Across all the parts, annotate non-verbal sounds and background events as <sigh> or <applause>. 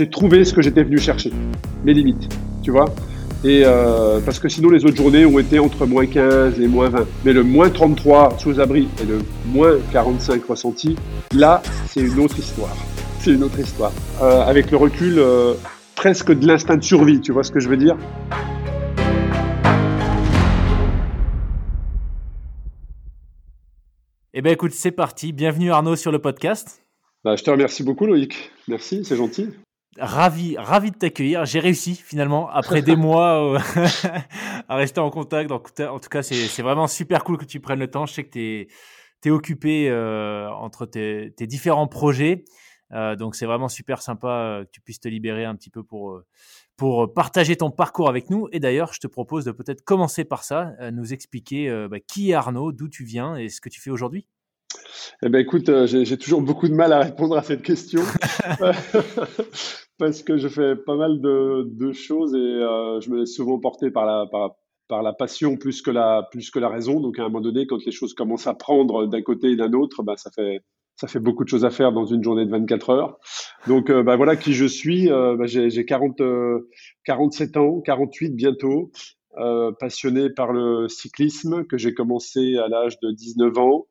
j'ai trouvé ce que j'étais venu chercher, mes limites, tu vois. Et euh, parce que sinon les autres journées ont été entre moins 15 et moins 20. Mais le moins 33 sous abri et le moins 45 ressenti, là, c'est une autre histoire. C'est une autre histoire. Euh, avec le recul, euh, presque de l'instinct de survie, tu vois ce que je veux dire Eh bien écoute, c'est parti. Bienvenue Arnaud sur le podcast. Bah, je te remercie beaucoup Loïc. Merci, c'est gentil. Ravi, ravi de t'accueillir. J'ai réussi finalement après des <laughs> mois euh, <laughs> à rester en contact. En, tout cas, c'est vraiment super cool que tu prennes le temps. Je sais que tu es, occupé euh, entre tes, différents projets. Euh, donc c'est vraiment super sympa que tu puisses te libérer un petit peu pour, pour partager ton parcours avec nous. Et d'ailleurs, je te propose de peut-être commencer par ça, nous expliquer bah, qui est Arnaud, d'où tu viens et ce que tu fais aujourd'hui. Eh ben écoute, euh, j'ai toujours beaucoup de mal à répondre à cette question <laughs> <laughs> parce que je fais pas mal de, choses et euh, je me laisse souvent porter par la, par, la passion plus que la, plus que la raison. Donc à un moment donné, quand les choses commencent à prendre d'un côté et d'un autre, bah, ça fait ça fait beaucoup de choses à faire dans une journée de 24 heures. Donc euh, bah, voilà qui je suis. Bah, j'ai 40, 47 ans, 48 bientôt. Euh, passionné par le cyclisme que j'ai commencé à l'âge de 19 ans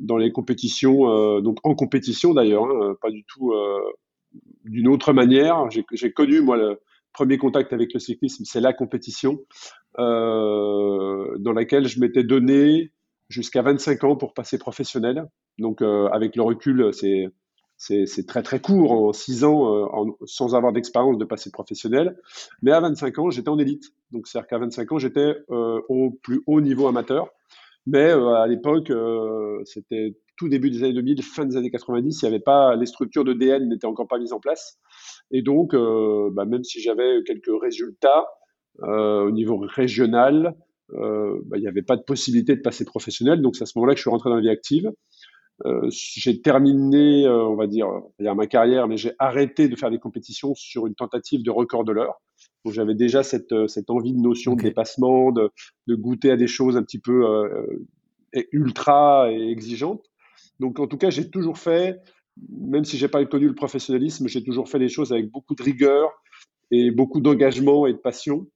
dans les compétitions, euh, donc en compétition d'ailleurs, hein, pas du tout euh, d'une autre manière. J'ai connu moi le premier contact avec le cyclisme, c'est la compétition dans laquelle je m'étais donné jusqu'à 25 ans pour passer professionnel. Donc avec le recul, c'est très très court en 6 ans euh, sans avoir d'expérience de passé professionnel. Mais à 25 ans, j'étais en élite. Donc c'est-à-dire qu'à 25 ans, j'étais euh, au plus haut niveau amateur. Mais euh, à l'époque, c'était tout début des années 2000, fin des années 90, il n'y avait pas les structures de DN n'étaient encore pas mises en place. Et donc, bah, même si j'avais quelques résultats au niveau régional, bah, il n'y avait pas de possibilité de passer professionnel. Donc c'est à ce moment-là que je suis rentré dans la vie active. Euh, j'ai terminé, euh, on va dire, ma carrière, mais j'ai arrêté de faire des compétitions sur une tentative de record de l'heure. Donc j'avais déjà cette, euh, cette envie de notion de dépassement, de, de, goûter à des choses un petit peu ultra et exigeantes. Donc en tout cas, j'ai toujours fait, même si j'ai pas connu le professionnalisme, j'ai toujours fait les choses avec beaucoup de rigueur et beaucoup d'engagement et de passion.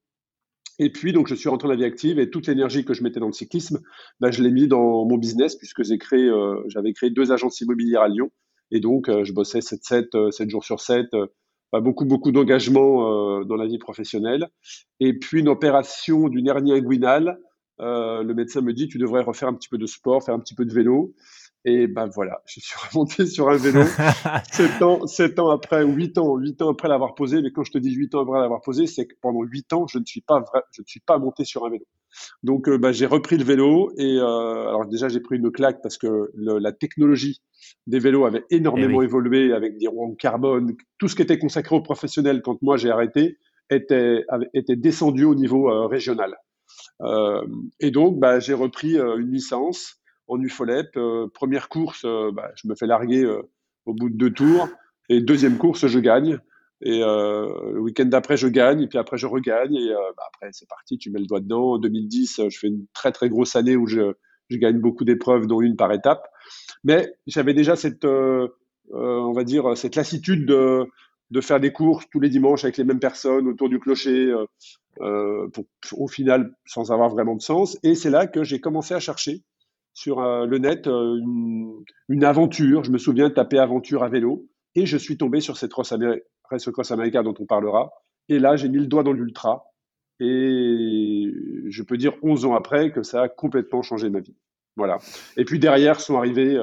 Et puis, donc, je suis rentré dans la vie active et toute l'énergie que je mettais dans le cyclisme, bah, je l'ai mis dans mon business puisque j'ai créé, euh, j'avais créé deux agences immobilières à Lyon. Et donc, euh, je bossais 7-7, 7 euh, jours sur 7, bah, beaucoup, beaucoup d'engagement dans la vie professionnelle. Et puis, une opération d'une hernie inguinale. le médecin me dit, tu devrais refaire un petit peu de sport, faire un petit peu de vélo. Et ben voilà, <laughs> je suis remonté sur un vélo <laughs> sept ans, sept ans après, huit ans, huit ans après l'avoir posé. Mais quand je te dis huit ans après l'avoir posé, c'est que pendant huit ans, je ne suis pas vrai, je ne suis pas monté sur un vélo. Donc euh, bah, j'ai repris le vélo et euh, alors déjà j'ai pris une claque parce que le, la technologie des vélos avait énormément eh évolué avec des roues en carbone, tout ce qui était consacré aux professionnels quand moi j'ai arrêté était était descendu au niveau euh, régional. Et donc bah, j'ai repris une licence en UFOLEP. Euh, première course, euh, bah, je me fais larguer euh, au bout de deux tours. Et deuxième course, je gagne. Et le week-end d'après, je gagne. Et puis après, je regagne. Et bah, après, c'est parti, tu mets le doigt dedans. En 2010, je fais une très, très grosse année où je, je gagne beaucoup d'épreuves, dont une par étape. Mais j'avais déjà cette, on va dire, cette lassitude de, de faire des courses tous les dimanches avec les mêmes personnes autour du clocher, pour, au final sans avoir vraiment de sens. Et c'est là que j'ai commencé à chercher sur euh, le net euh, une, aventure. Je me souviens de taper aventure à vélo et je suis tombé sur cette Race, Cross America dont on parlera. Et là, j'ai mis le doigt dans l'ultra. Et je peux dire 11 ans après que ça a complètement changé ma vie. Voilà. Et puis derrière sont arrivés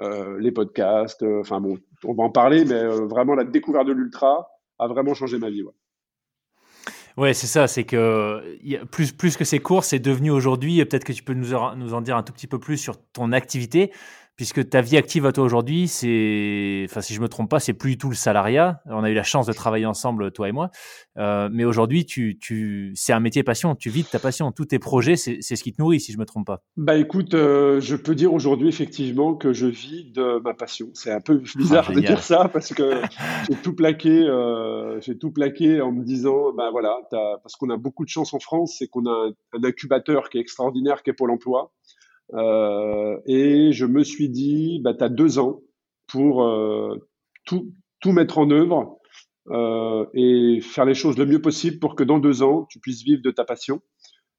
euh, les podcasts. Enfin bon, on va en parler, mais vraiment la découverte de l'ultra a vraiment changé ma vie. C'est ça, c'est que plus, plus que ces courses, c'est devenu aujourd'hui, peut-être que tu peux nous, nous en dire un tout petit peu plus sur ton activité, puisque ta vie active à toi aujourd'hui, c'est, enfin si je me trompe pas, c'est plus du tout le salariat. On a eu la chance de travailler ensemble, toi et moi, euh, mais aujourd'hui, tu, tu, c'est un métier passion. Tu vis de ta passion. Tous tes projets, c'est, ce qui te nourrit, si je me trompe pas. Bah écoute, euh, je peux dire aujourd'hui effectivement que je vis de ma passion. C'est un peu bizarre ah, de dire ça parce que <laughs> j'ai tout plaqué, euh, j'ai tout plaqué en me disant, bah voilà, parce qu'on a beaucoup de chance en France, c'est qu'on a un, un incubateur qui est extraordinaire, qui est Pôle Emploi. Euh, et je me suis dit, bah, tu as deux ans pour euh, tout, mettre en œuvre et faire les choses le mieux possible pour que dans deux ans, tu puisses vivre de ta passion.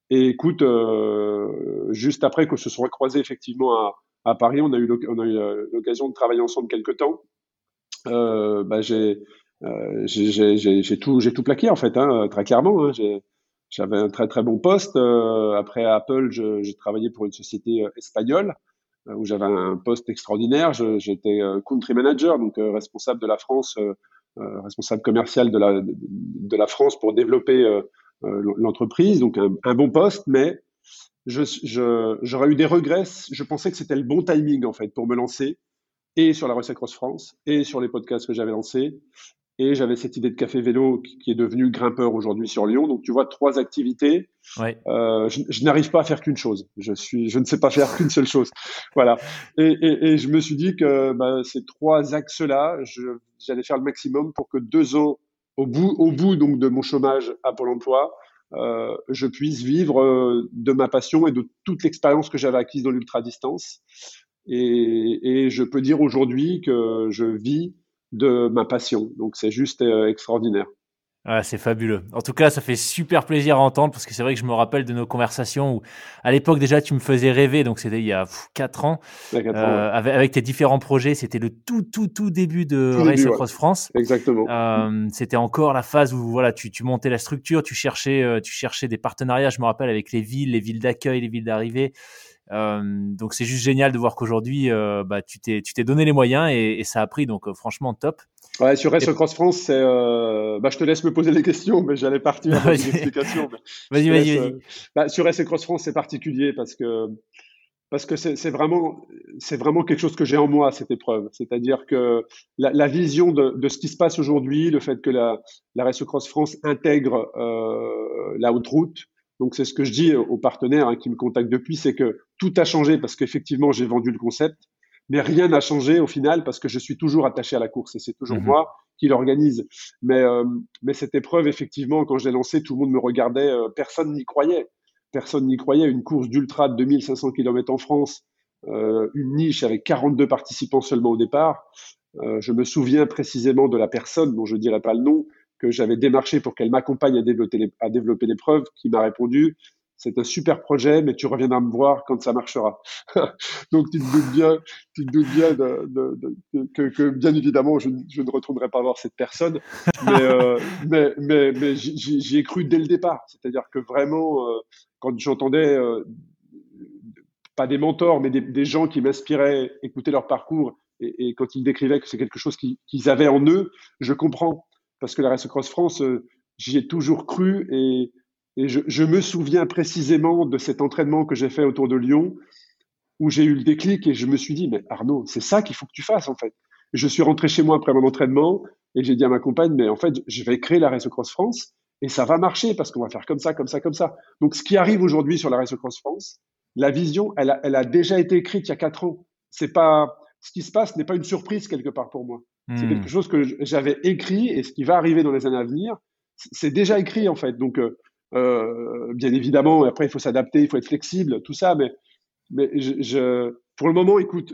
Et écoute, juste après que se soit croisé effectivement à, Paris, on a eu l'occasion de travailler ensemble quelques temps. Bah, j'ai tout plaqué en fait, hein, très clairement. Hein, j'avais un très très bon poste. Euh, après Apple, j'ai travaillé pour une société euh, espagnole euh, où j'avais un poste extraordinaire. J'étais country manager, donc responsable de la France, responsable commercial de la de la France pour développer l'entreprise. Donc un, un, bon poste, mais j'aurais eu des regrets. Je pensais que c'était le bon timing en fait pour me lancer et sur la recette Cross France et sur les podcasts que j'avais lancés et j'avais cette idée de café vélo qui est devenu grimpeur aujourd'hui sur Lyon. Donc tu vois trois activités. Ouais. Euh, je, je n'arrive pas à faire qu'une chose. Je suis, je ne sais pas faire qu'une seule chose. <laughs> Voilà. Et, et, et, je me suis dit que bah, ces trois axes-là, j'allais faire le maximum pour que deux ans au bout, au bout donc de mon chômage à Pôle Emploi, euh, je puisse vivre euh, de ma passion et de toute l'expérience que j'avais acquise dans l'ultra distance. Et, et je peux dire aujourd'hui que je vis de ma passion. Donc c'est juste euh, extraordinaire. Ah, c'est fabuleux. En tout cas, ça fait super plaisir à entendre parce que c'est vrai que je me rappelle de nos conversations où, à l'époque déjà, tu me faisais rêver. Donc c'était il y a 4 ans, euh, avec, tes différents projets. C'était le tout, tout, tout début de Race Across France. Exactement. Euh, c'était encore la phase où voilà, tu, tu montais la structure, tu cherchais, tu cherchais des partenariats. Je me rappelle avec les villes, les villes d'accueil, les villes d'arrivée. Euh, donc c'est juste génial de voir qu'aujourd'hui, euh, bah, tu t'es tu t'es donné les moyens et, et ça a pris. Donc euh, franchement top. Ouais, sur Race Cross France, c'est, euh, bah, je te laisse me poser les questions, mais j'allais partir <laughs> avec une explication. <laughs> Vas-y, vas-y, vas-y. Bah, sur Race Cross France, c'est particulier parce que parce que c'est vraiment c'est vraiment quelque chose que j'ai en moi cette épreuve. C'est-à-dire que la, la vision de, de, ce qui se passe aujourd'hui, le fait que la la Race Cross France intègre euh, la haute route, donc c'est ce que je dis aux partenaires hein, qui me contactent depuis, c'est que tout a changé parce qu'effectivement j'ai vendu le concept, mais rien n'a changé au final parce que je suis toujours attaché à la course et c'est toujours mhm. moi qui l'organise. Mais, euh, mais cette épreuve, effectivement, quand je l'ai lancée, tout le monde me regardait, euh, personne n'y croyait. Personne n'y croyait. Une course d'ultra de 2500 km en France, euh, une niche avec 42 participants seulement au départ. je me souviens précisément de la personne dont je ne dirai pas le nom, que j'avais démarché pour qu'elle m'accompagne à développer, à développer l'épreuve, qui m'a répondu c'est un super projet, mais tu reviendras me voir quand ça marchera. <laughs> Donc tu te doutes bien, tu te doutes bien de, de, de, que, que, bien évidemment, je, je, ne retournerai pas voir cette personne, mais, euh, <laughs> mais, mais, mais j'y ai cru dès le départ. C'est-à-dire que vraiment, euh, quand j'entendais euh, pas des mentors, mais des, des gens qui m'inspiraient, écouter leur parcours, et, et, quand ils décrivaient que c'est quelque chose qu'ils avaient en eux, je comprends parce que la Race Cross France, euh, j'y ai toujours cru et, je, me souviens précisément de cet entraînement que j'ai fait autour de Lyon où j'ai eu le déclic et je me suis dit, mais Arnaud, c'est ça qu'il faut que tu fasses en fait. Je suis rentré chez moi après mon entraînement et j'ai dit à ma compagne, mais en fait, je vais créer la Race Cross France et ça va marcher parce qu'on va faire comme ça, comme ça, comme ça. Donc, ce qui arrive aujourd'hui sur la Race Cross France, la vision, elle a, elle a déjà été écrite il y a quatre ans. C'est pas, ce qui se passe n'est pas une surprise quelque part pour moi. C'est hmm. quelque chose que j'avais écrit et ce qui va arriver dans les années à venir, c'est déjà écrit en fait. Donc, euh, euh, bien évidemment, après il faut s'adapter, il faut être flexible, tout ça, mais, mais je, pour le moment, écoute,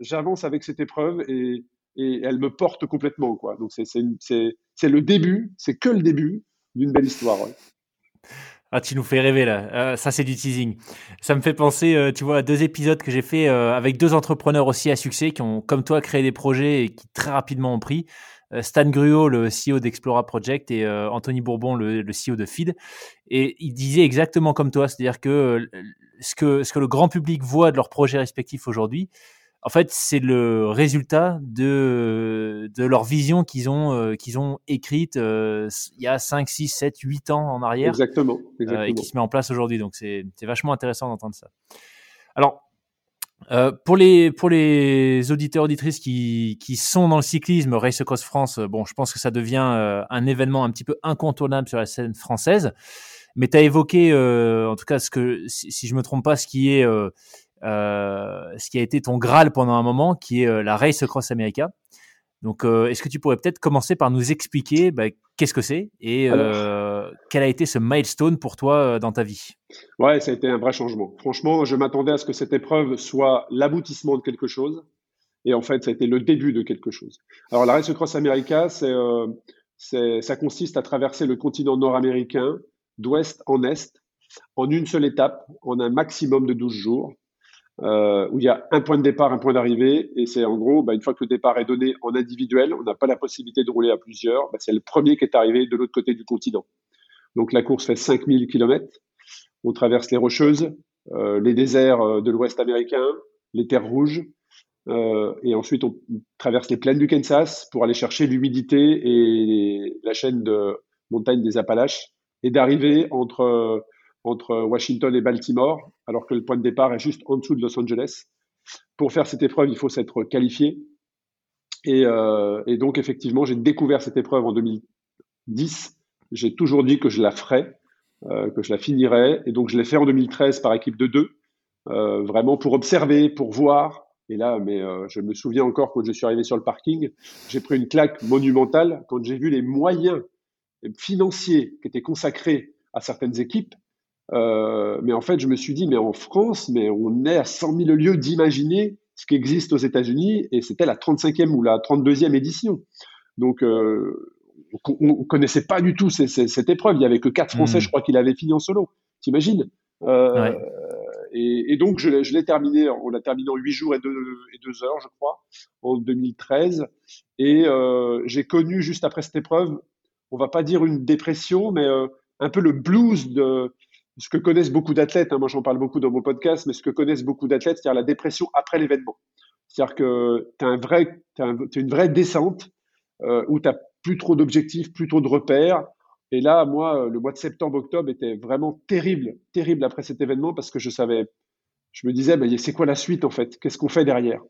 j'avance avec cette épreuve et, et, elle me porte complètement. Quoi. Donc, c'est le début, c'est que le début d'une belle histoire. Ah, tu nous fais rêver là. Euh, ça, c'est du teasing. Ça me fait penser, euh, tu vois, à deux épisodes que j'ai fait euh, avec deux entrepreneurs aussi à succès qui ont, comme toi, créé des projets et qui très rapidement ont pris. Stan Gruot, le CEO d'Explora Project, et Anthony Bourbon, le, le, CEO de Feed. Et ils disaient exactement comme toi, c'est-à-dire que ce que ce que le grand public voit de leurs projets respectifs aujourd'hui, en fait, c'est le résultat de, de leur vision qu'ils ont, euh, qu'ils ont écrite euh, il y a 5, 6, 7, 8 ans en arrière. Exactement. exactement. Euh, et qui se met en place aujourd'hui. Donc, c'est vachement intéressant d'entendre ça. Alors, pour, les, pour les auditeurs, auditrices qui, qui sont dans le cyclisme, Race Across France, bon, je pense que ça devient un événement un petit peu incontournable sur la scène française. Mais tu as évoqué, en tout cas, ce que, si, si je me trompe pas, ce qui est euh, ce qui a été ton Graal pendant un moment, qui est euh, la Race Cross America. Donc, euh, est-ce que tu pourrais peut-être commencer par nous expliquer bah, qu'est-ce que c'est et quel a été ce milestone pour toi dans ta vie? Ouais, ça a été un vrai changement. Franchement, je m'attendais à ce que cette épreuve soit l'aboutissement de quelque chose. Et en fait, ça a été le début de quelque chose. Alors, la Race Cross America, c'est Ça consiste à traverser le continent nord-américain d'ouest en est en une seule étape, en un maximum de 12 jours, euh, où il y a un point de départ, un point d'arrivée, et c'est en gros, bah, une fois que le départ est donné en individuel, on n'a pas la possibilité de rouler à plusieurs, bah, c'est le premier qui est arrivé de l'autre côté du continent. Donc la course fait 5000 km, on traverse les Rocheuses, euh, les déserts euh, de l'Ouest américain, les terres rouges, euh, et ensuite on traverse les plaines du Kansas pour aller chercher l'humidité et la chaîne de montagnes des Appalaches, et d'arriver entre entre Washington et Baltimore, alors que le point de départ est juste en dessous de Los Angeles. Pour faire cette épreuve, il faut s'être qualifié. Et, euh, donc, effectivement, j'ai découvert cette épreuve en 2010. J'ai toujours dit que je la ferais, euh, que je la finirais. Et donc, je l'ai fait en 2013 par équipe de deux, euh, vraiment pour observer, pour voir. Et là, mais je me souviens encore quand je suis arrivé sur le parking, j'ai pris une claque monumentale quand j'ai vu les moyens financiers qui étaient consacrés à certaines équipes euh, mais en fait, je me suis dit, mais en France, mais on est à 100 000 lieues d'imaginer ce qui existe aux États-Unis, et c'était la 35e ou la 32e édition. Donc, euh, on ne connaissait pas du tout cette épreuve. Il y avait que quatre Français, hmm. je crois, qu'il avait fini en solo. T'imagines? Euh, et, et, donc, je, l'ai terminé, on l'a terminé en 8 jours et 2, et 2 heures, je crois, en 2013. Et j'ai connu, juste après cette épreuve, on va pas dire une dépression, mais un peu le blues de, ce que connaissent beaucoup d'athlètes, hein, moi j'en parle beaucoup dans mon podcast, mais ce que connaissent beaucoup d'athlètes, c'est-à-dire la dépression après l'événement. C'est-à-dire que tu as, une vraie descente euh, où tu n'as plus trop d'objectifs, plus trop de repères. Et là, moi, le mois de septembre-octobre était vraiment terrible, terrible après cet événement parce que je savais, je me disais, c'est quoi la suite en fait? Qu'est-ce qu'on fait derrière?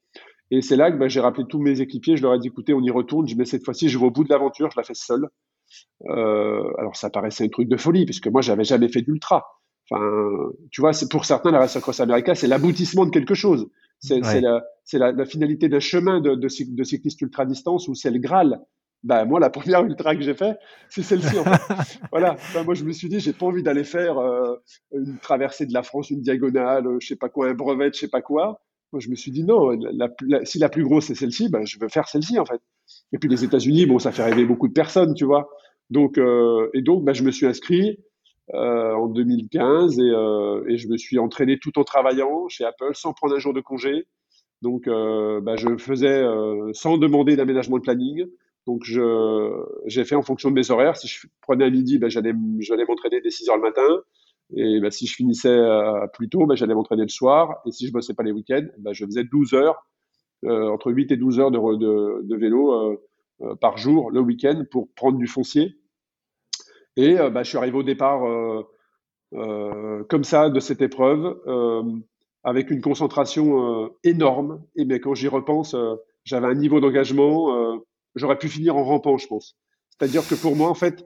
Et c'est là que ben, j'ai rappelé tous mes équipiers, je leur ai dit, écoutez, on y retourne, mais cette fois-ci, je vais au bout de l'aventure, je la fais seule. Euh, alors ça paraissait un truc de folie, puisque moi, j'avais jamais fait d'ultra. Enfin, tu vois, c'est pour certains la Race Across America, c'est l'aboutissement de quelque chose. C'est la, la, la, finalité d'un chemin de, de, de, cycliste ultra distance ou c'est le Graal. Ben, moi, la première ultra que j'ai fait, c'est celle-ci. En fait. <laughs> voilà. moi, je me suis dit, j'ai pas envie d'aller faire euh, une traversée de la France, une diagonale, euh, je sais pas quoi, un brevet, je sais pas quoi. Moi, je me suis dit non. La, si la plus grosse c'est celle-ci, ben, je veux faire celle-ci en fait. Et puis les États-Unis, bon, ça fait rêver beaucoup de personnes, tu vois. Donc, euh, et donc, ben, je me suis inscrit. Euh, en 2015 et, euh, et, je me suis entraîné tout en travaillant chez Apple sans prendre un jour de congé. Donc, euh, bah, je faisais sans demander d'aménagement de planning. Donc, j'ai fait en fonction de mes horaires. Si je prenais à midi, bah, j'allais m'entraîner dès 6 heures le matin. Et bah, si je finissais plus tôt, bah, j'allais m'entraîner le soir. Et si je bossais pas les week-ends, bah, je faisais 12 heures, entre 8 et 12 heures de, de, de vélo par jour le week-end pour prendre du foncier. Et euh, bah, je suis arrivé au départ euh, euh, comme ça de cette épreuve, avec une concentration énorme. Et mais quand j'y repense, j'avais un niveau d'engagement, j'aurais pu finir en rampant, je pense. C'est-à-dire que pour moi, en fait,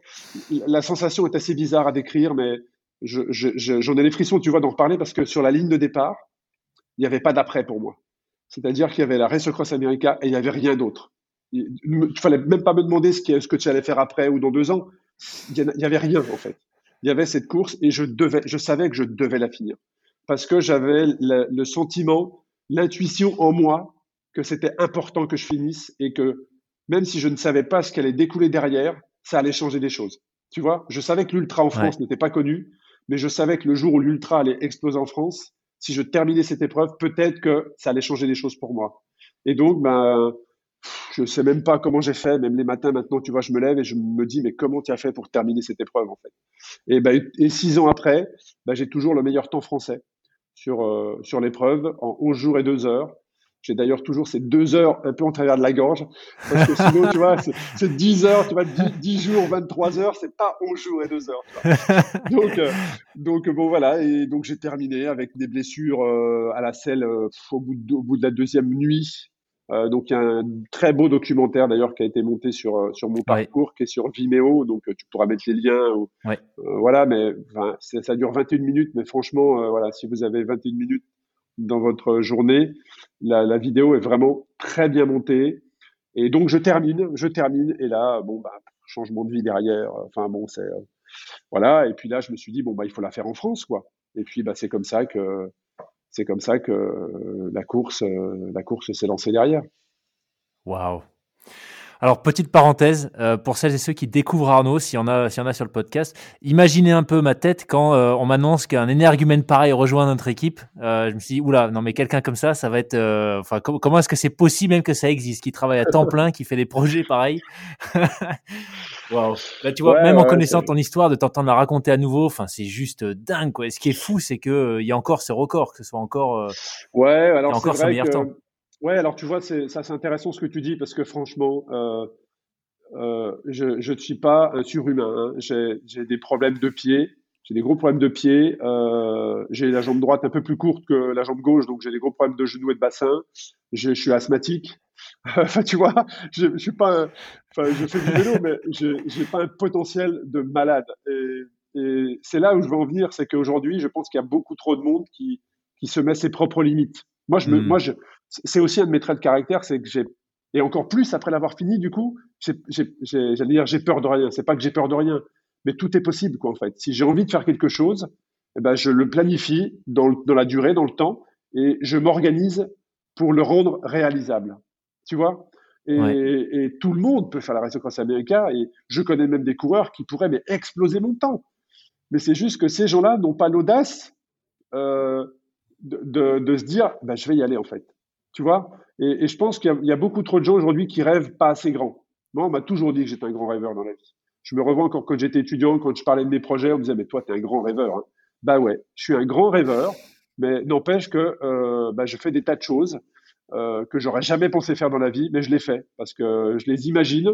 la sensation est assez bizarre à décrire, mais j'en je, je, ai les frissons, tu vois, d'en reparler parce que sur la ligne de départ, il n'y avait pas d'après pour moi. C'est-à-dire qu'il y avait la Race Cross America et il n'y avait rien d'autre. Il ne fallait même pas me demander ce que tu allais faire après ou dans deux ans il n'y avait rien en fait. Il y avait cette course et je devais, je savais que je devais la finir parce que j'avais le, sentiment, l'intuition en moi que c'était important que je finisse et que même si je ne savais pas ce qui allait découler derrière, ça allait changer des choses. Tu vois, je savais que l'ultra en France n'était pas connu, mais je savais que le jour où l'ultra allait exploser en France, si je terminais cette épreuve, peut-être que ça allait changer des choses pour moi. Et donc, ben, je sais même pas comment j'ai fait. Même les matins maintenant, tu vois, je me lève et je me dis, mais comment tu as fait pour terminer cette épreuve en fait? Et, ben, et six ans après, ben, j'ai toujours le meilleur temps français sur, euh, sur l'épreuve en 11 jours et 2 heures. J'ai d'ailleurs toujours ces deux heures un peu en travers de la gorge. Parce que sinon, tu vois, c'est 10 heures, tu vois, 10, jours, 23 heures, c'est pas 11 jours et 2 heures. Donc, euh, donc, bon, voilà. Et donc, j'ai terminé avec des blessures euh, à la selle au bout de la deuxième nuit. Euh, donc il y a un très beau documentaire d'ailleurs qui a été monté sur euh, sur mon parcours qui est sur Vimeo. Donc euh, tu pourras mettre les liens ouais. voilà. Mais ça dure 21 minutes. Mais franchement voilà si vous avez 21 minutes dans votre journée la, la, vidéo est vraiment très bien montée. Et donc je termine je termine. Et là bon bah changement de vie derrière. Enfin bon c'est voilà. Et puis là je me suis dit bon bah il faut la faire en France quoi. Et puis bah c'est comme ça que c'est comme ça que la course, la course s'est lancée derrière. Waouh. Alors, petite parenthèse, euh, pour celles et ceux qui découvrent Arnaud, s'il y, en a, y en a sur le podcast, imaginez un peu ma tête quand euh, on m'annonce qu'un énergumène pareil rejoint notre équipe. Euh, je me suis dit, oula, non mais quelqu'un comme ça, ça va être... Enfin, comment est-ce que c'est possible même que ça existe, qui travaille à temps plein, qui fait des projets pareils? <laughs> Wow. Là, tu vois, même en connaissant ton histoire, de t'entendre la raconter à nouveau, enfin, c'est juste dingue, quoi. Et ce qui est fou, c'est que il y a encore ce record, que ce soit encore... ouais, alors encore son meilleur temps. Ouais, alors tu vois, c'est, ça c'est intéressant ce que tu dis parce que franchement, euh, euh, je ne suis pas surhumain. Hein. J'ai, j'ai des problèmes de pied, j'ai des gros problèmes de pied. Euh, j'ai la jambe droite un peu plus courte que la jambe gauche, donc j'ai des gros problèmes de genoux et de bassin. Je, je suis asthmatique. <laughs> enfin, tu vois, je, je suis pas, enfin, je fais du vélo, <laughs> mais je j'ai pas un potentiel de malade. Et, et c'est là où je veux en venir, c'est qu'aujourd'hui, je pense qu'il y a beaucoup trop de monde qui, qui se met ses propres limites. Moi, je me, hmm. moi, je, c'est aussi un de mes traits de caractère, c'est que j'ai, et encore plus après l'avoir fini, du coup, j'allais dire, j'ai peur de rien. C'est pas que j'ai peur de rien, mais tout est possible, quoi, en fait. Si j'ai envie de faire quelque chose, eh ben, je le planifie dans, dans la durée, dans le temps, et je m'organise pour le rendre réalisable. Tu vois? Et, et, tout le monde peut faire la Race Cross America, et je connais même des coureurs qui pourraient mais exploser mon temps. Mais c'est juste que ces gens-là n'ont pas l'audace euh, de, de, de, se dire, ben, je vais y aller en fait. Tu vois? Et, je pense qu'il y, a beaucoup trop de gens aujourd'hui qui rêvent pas assez grand. Moi, on m'a toujours dit que j'étais un grand rêveur dans la vie. Je me revois encore quand j'étais étudiant, quand je parlais de mes projets, on me disait, mais toi, tu es un grand rêveur. Hein. Bah ouais, je suis un grand rêveur, mais n'empêche que euh, bah, je fais des tas de choses euh, que j'aurais jamais pensé faire dans la vie, mais je les fais parce que je les imagine,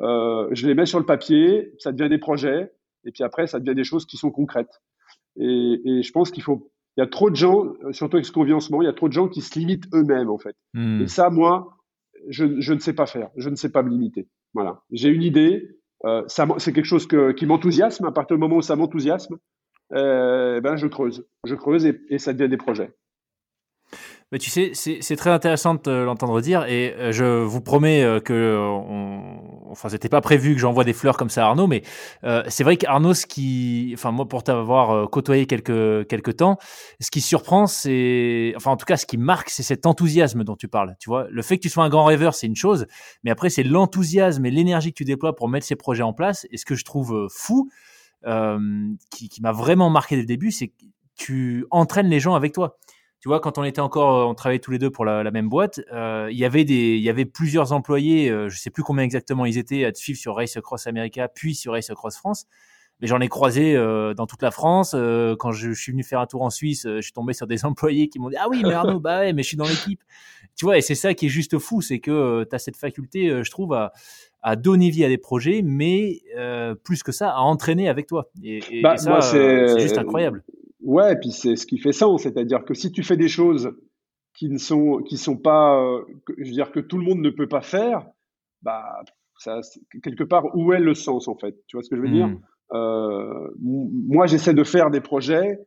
euh, je les mets sur le papier, ça devient des projets, et puis après, ça devient des choses qui sont concrètes. Et je pense qu'il faut il y a trop de gens, euh, surtout avec ce qu'on vit en ce moment, il y a trop de gens qui se limitent eux-mêmes, en fait. Hmm. Et ça, moi, je, je, ne sais pas faire. Je ne sais pas me limiter. Voilà. J'ai une idée. Euh, c'est quelque chose que, qui m'enthousiasme. À partir du moment où ça m'enthousiasme, euh, ben, je creuse. Je creuse et, et ça devient des projets. Mais tu sais, c'est très intéressant de l'entendre dire et euh, je vous promets euh, que, on, enfin, c'était pas prévu que j'envoie des fleurs comme ça à Arnaud, mais euh, c'est vrai qu'Arnaud, ce qui, enfin, moi, pour t'avoir euh, côtoyé quelques quelques temps, ce qui surprend, c'est, enfin, en tout cas, ce qui marque, c'est cet enthousiasme dont tu parles. Tu vois, le fait que tu sois un grand rêveur, c'est une chose, mais après, c'est l'enthousiasme et l'énergie que tu déploies pour mettre ces projets en place. Et ce que je trouve fou, qui, qui m'a vraiment marqué dès le début, c'est que tu entraînes les gens avec toi tu vois, quand on était encore, euh, on travaillait tous les deux pour la, même boîte, euh, il y avait des, il y avait plusieurs employés, euh, je sais plus combien exactement ils étaient à te suivre sur Race Cross America, puis sur Race Cross France. Mais j'en ai croisé dans toute la France. quand je, suis venu faire un tour en Suisse, je suis tombé sur des <laughs> employés qui m'ont dit ah oui mais Arnaud bah ouais mais je suis dans l'équipe. Tu vois et c'est ça qui est juste fou, c'est que tu as cette faculté, je trouve à à donner vie à des projets, mais plus que ça, à entraîner avec toi. Et, et bah, ça, c'est juste incroyable. Ouais, et puis c'est ce qui fait sens, c'est-à-dire que si tu fais des choses qui ne sont qui sont pas, euh, je veux dire que tout le monde ne peut pas faire, bah ça quelque part où est le sens en fait? Tu vois ce que je veux dire? Hmm. euh, Moi, j'essaie de faire des projets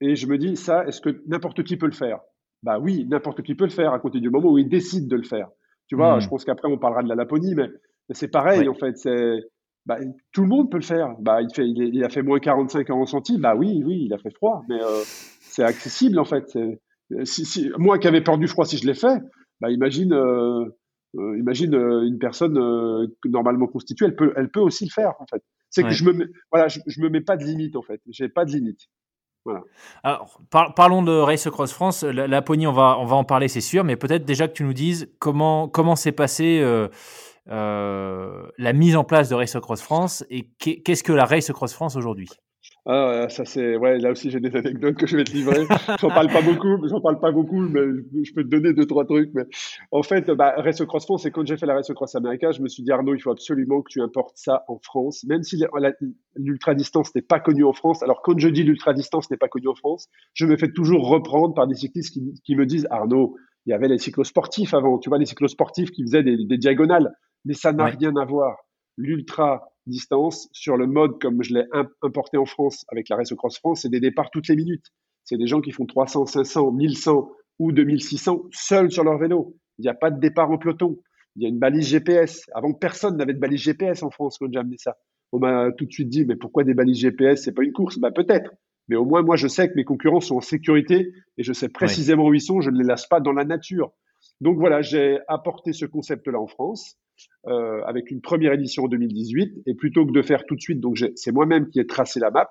et je me dis ça, est-ce que n'importe qui peut le faire? Bah oui, n'importe qui peut le faire à côté du moment où il décide de le faire. Tu vois, hmm. je pense qu'après on parlera de la Laponie, mais, c'est pareil en fait. C'est bah, tout le monde peut le faire. Bah, il, fait, il, a fait moins 45 ans ressenti. Bah oui, oui, il a fait froid, mais euh, c'est accessible en fait. Si, si, moi qui avais peur du froid, si je l'ai fait, bah, imagine, euh, euh, imagine une personne normalement constituée, elle peut, elle peut aussi le faire en fait. C'est que je me, voilà, je, me mets pas de limite en fait. J'ai pas de limite. Voilà. Alors, parlons de Race Cross France. La, Laponie, on va, on va en parler, c'est sûr, mais peut-être déjà que tu nous dises comment comment s'est passé la mise en place de Race Cross France et qu'est-ce que la Race Cross France aujourd'hui? Ah, ça c'est ouais, là aussi j'ai des anecdotes que je vais te livrer. j'en parle pas beaucoup, j'en parle pas beaucoup, mais je peux te donner deux trois trucs. Mais en fait, bah, Race Cross France, c'est quand j'ai fait la Race Cross America, je me suis dit Arnaud, il faut absolument que tu importes ça en France, même si l'ultra distance n'est pas connue en France. Alors quand je dis l'ultra distance n'est pas connue en France, je me fais toujours reprendre par des cyclistes qui, me disent Arnaud, il y avait les cyclosportifs avant, tu vois les cyclosportifs qui faisaient des diagonales mais ça n'a rien à voir. L'ultra distance, sur le mode comme je l'ai importé en France avec la Race Cross France, c'est des départs toutes les minutes. C'est des gens qui font 300, 500, 1100 ou 2600 seuls sur leur vélo. Il n'y a pas de départ en peloton. Il y a une balise GPS. Avant, personne n'avait de balise GPS en France quand j'ai amené ça. On m'a tout de suite dit, mais pourquoi des balises GPS C'est pas une course? Bah peut-être. Mais au moins, moi, je sais que mes concurrents sont en sécurité et je sais précisément où ils sont. Je ne les laisse pas dans la nature. Donc voilà, j'ai apporté ce concept-là en France. Euh, avec une première édition en 2018. Et plutôt que de faire tout de suite, donc c'est moi-même qui ai tracé la map,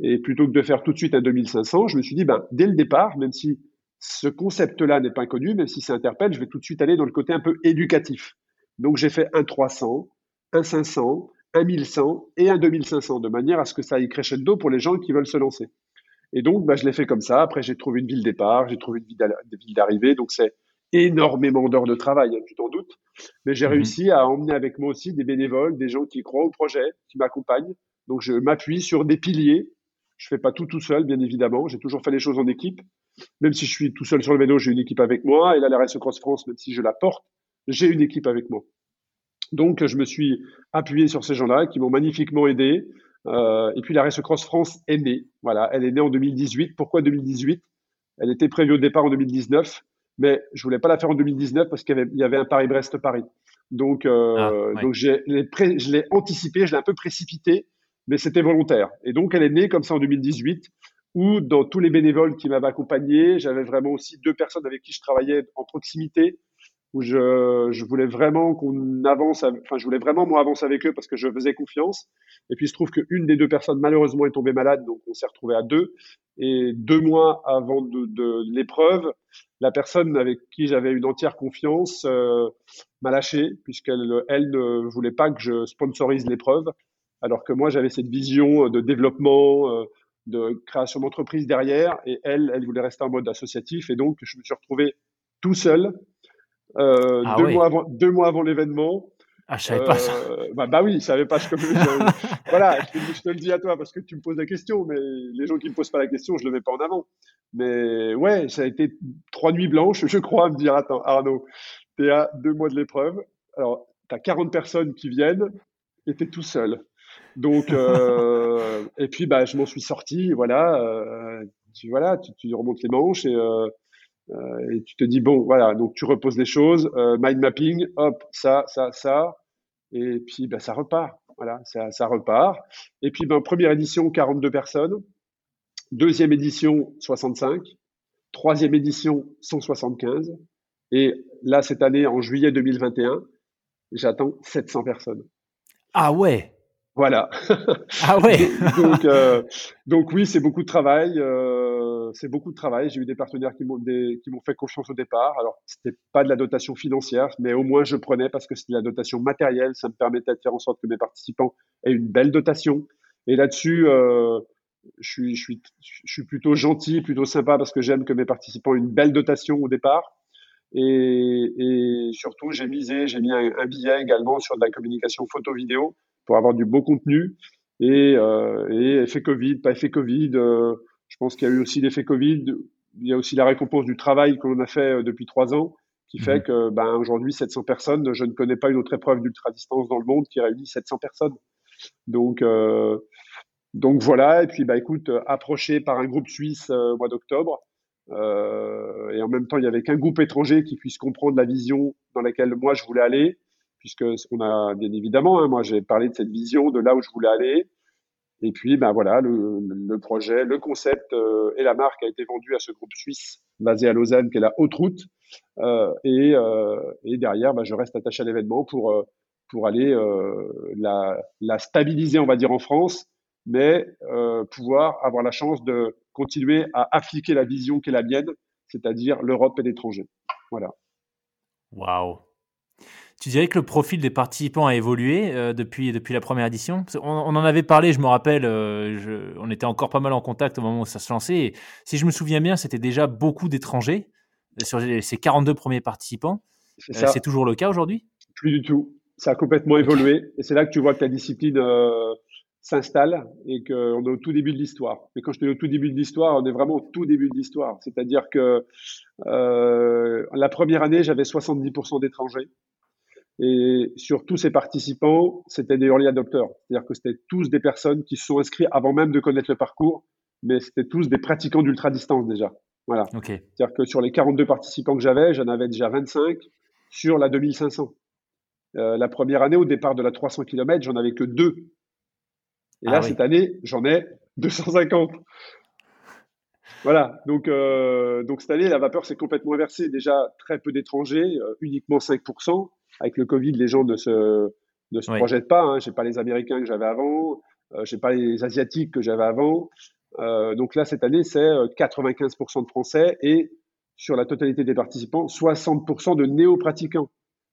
et plutôt que de faire tout de suite un 2500, je me suis dit, ben, dès le départ, même si ce concept-là n'est pas connu, même si ça interpelle, je vais tout de suite aller dans le côté un peu éducatif. Donc j'ai fait un 300, un 500, un 1100 et un 2500, de manière à ce que ça aille crescendo pour les gens qui veulent se lancer. Et donc, bah, je l'ai fait comme ça. Après, j'ai trouvé une ville départ, j'ai trouvé une ville d'arrivée. Donc, c'est énormément d'heures de travail, hein, tu t'en doutes. Mais j'ai mhm. réussi à emmener avec moi aussi des bénévoles, des gens qui croient au projet, qui m'accompagnent. Donc, je m'appuie sur des piliers. Je fais pas tout tout seul, bien évidemment. J'ai toujours fait les choses en équipe. Même si je suis tout seul sur le vélo, j'ai une équipe avec moi. Et là, la Race Cross France, même si je la porte, j'ai une équipe avec moi. Donc, je me suis appuyé sur ces gens-là qui m'ont magnifiquement aidé. Euh, et puis la Race Cross France est née. Voilà, elle est née en 2018. Pourquoi 2018 Elle était prévue au départ en 2019, mais je voulais pas la faire en 2019 parce qu'il y avait, un Paris-Brest-Paris. Donc, euh, ah, donc je l'ai anticipé, je l'ai un peu précipité, mais c'était volontaire. Et donc elle est née comme ça en 2018 où dans tous les bénévoles qui m'avaient accompagné, j'avais vraiment aussi deux personnes avec qui je travaillais en proximité, où je, je voulais vraiment qu'on avance, enfin, je voulais vraiment moi avancer avec eux parce que je faisais confiance. Et puis, il se trouve qu'une des deux personnes, malheureusement, est tombée malade, donc on s'est retrouvé à deux. Et deux mois avant de, de l'épreuve, la personne avec qui j'avais une entière confiance euh, m'a lâché, puisqu'elle elle ne voulait pas que je sponsorise l'épreuve, alors que moi, j'avais cette vision de développement, euh, de création d'entreprise derrière, et elle, elle voulait rester en mode associatif, et donc je me suis retrouvé tout seul euh, ah deux, mois avant, deux mois avant l'événement. Ah, je savais pas ça. Euh, bah, bah oui, je savais pas. Je, <laughs> voilà, je, te le dis à toi parce que tu me poses la question, mais les gens qui me posent pas la question, je le mets pas en avant. Mais ouais, ça a été trois nuits blanches, je crois, à me dire attends, Arnaud, tu es à deux mois de l'épreuve. Alors, tu as 40 personnes qui viennent et tu es tout seul. Donc, euh, <laughs> et puis, bah, je m'en suis sorti, voilà. Euh, tu, voilà, tu, tu, remontes les manches et, euh, et tu te dis, bon, voilà, donc tu reposes les choses, euh, mind mapping, hop, ça, ça, ça, et puis ben, ça repart. Voilà, ça, ça repart. Et puis, ben, première édition, 42 personnes. Deuxième édition, 65. Troisième édition, 175. Et là, cette année, en juillet 2021, j'attends 700 personnes. Ah ouais Voilà. Ah ouais <laughs> donc, euh, <laughs> donc, oui, c'est beaucoup de travail. Euh, c'est beaucoup de travail. J'ai eu des partenaires qui m'ont fait confiance au départ. Alors c'était pas de la dotation financière, mais au moins je prenais parce que c'était la dotation matérielle. Ça me permettait de faire en sorte que mes participants aient une belle dotation. Et là-dessus, euh, je suis, je suis, je suis plutôt gentil, plutôt sympa parce que j'aime que mes participants aient une belle dotation au départ. Et, surtout, j'ai misé, j'ai mis un, billet également sur de la communication photo-vidéo pour avoir du beau contenu. Et, euh, et effet Covid, pas effet Covid, euh, je pense qu'il y a eu aussi l'effet Covid. Il y a aussi la récompense du travail que l'on a fait euh, depuis trois ans, qui fait mhm. que ben, aujourd'hui, 700 personnes, je ne connais pas une autre épreuve d'ultra-distance dans le monde qui réunit 700 personnes. Donc, euh, donc voilà. Et puis, bah, écoute, approché par un groupe suisse euh, au mois d'octobre. Euh, et en même temps, il n'y avait qu'un groupe étranger qui puisse comprendre la vision dans laquelle moi je voulais aller, puisque on a bien évidemment, hein, moi j'ai parlé de cette vision, de là où je voulais aller. Et puis, ben voilà, le, projet, le concept euh, et la marque a été vendu à ce groupe suisse basé à Lausanne, qui est la Haute Route. Euh, et, euh, et, derrière, ben, je reste attaché à l'événement pour pour aller la, la, stabiliser, on va dire, en France, mais pouvoir avoir la chance de continuer à appliquer la vision qui est la mienne, c'est-à-dire l'Europe et l'étranger. Voilà. Waouh tu dirais que le profil des participants a évolué euh, depuis, depuis la première édition? On, en avait parlé, je me rappelle, euh, on était encore pas mal en contact au moment où ça se lançait. si je me souviens bien, c'était déjà beaucoup d'étrangers euh, sur ces 42 premiers participants. C'est toujours le cas aujourd'hui? Plus du tout. Ça a complètement évolué. Et c'est là que tu vois que la discipline s'installe et qu'on est au tout début de l'histoire. Mais quand je dis au tout début de l'histoire, on est vraiment au tout début de l'histoire. C'est-à-dire que la première année, j'avais 70% d'étrangers. Et sur tous ces participants, c'était des early adopters. C'est-à-dire que c'était tous des personnes qui se sont inscrites avant même de connaître le parcours, mais c'était tous des pratiquants d'ultra-distance déjà. Voilà. C'est-à-dire que sur les 42 participants que j'avais, j'en avais déjà 25 sur la 2500. Euh, la première année, au départ de la 300 km, j'en avais que deux. Et là, ah cette année, j'en ai 250. Voilà, donc, euh, donc cette année, la vapeur s'est complètement inversée. Déjà, très peu d'étrangers, euh, uniquement 5%. Avec le Covid, les gens ne se, ne se projettent pas. Hein. J'ai pas les Américains que j'avais avant, euh, j'ai pas les Asiatiques que j'avais avant. Euh, donc là, cette année, c'est 95% euh, de Français et sur la totalité des participants, 60% de néo-pratiquants.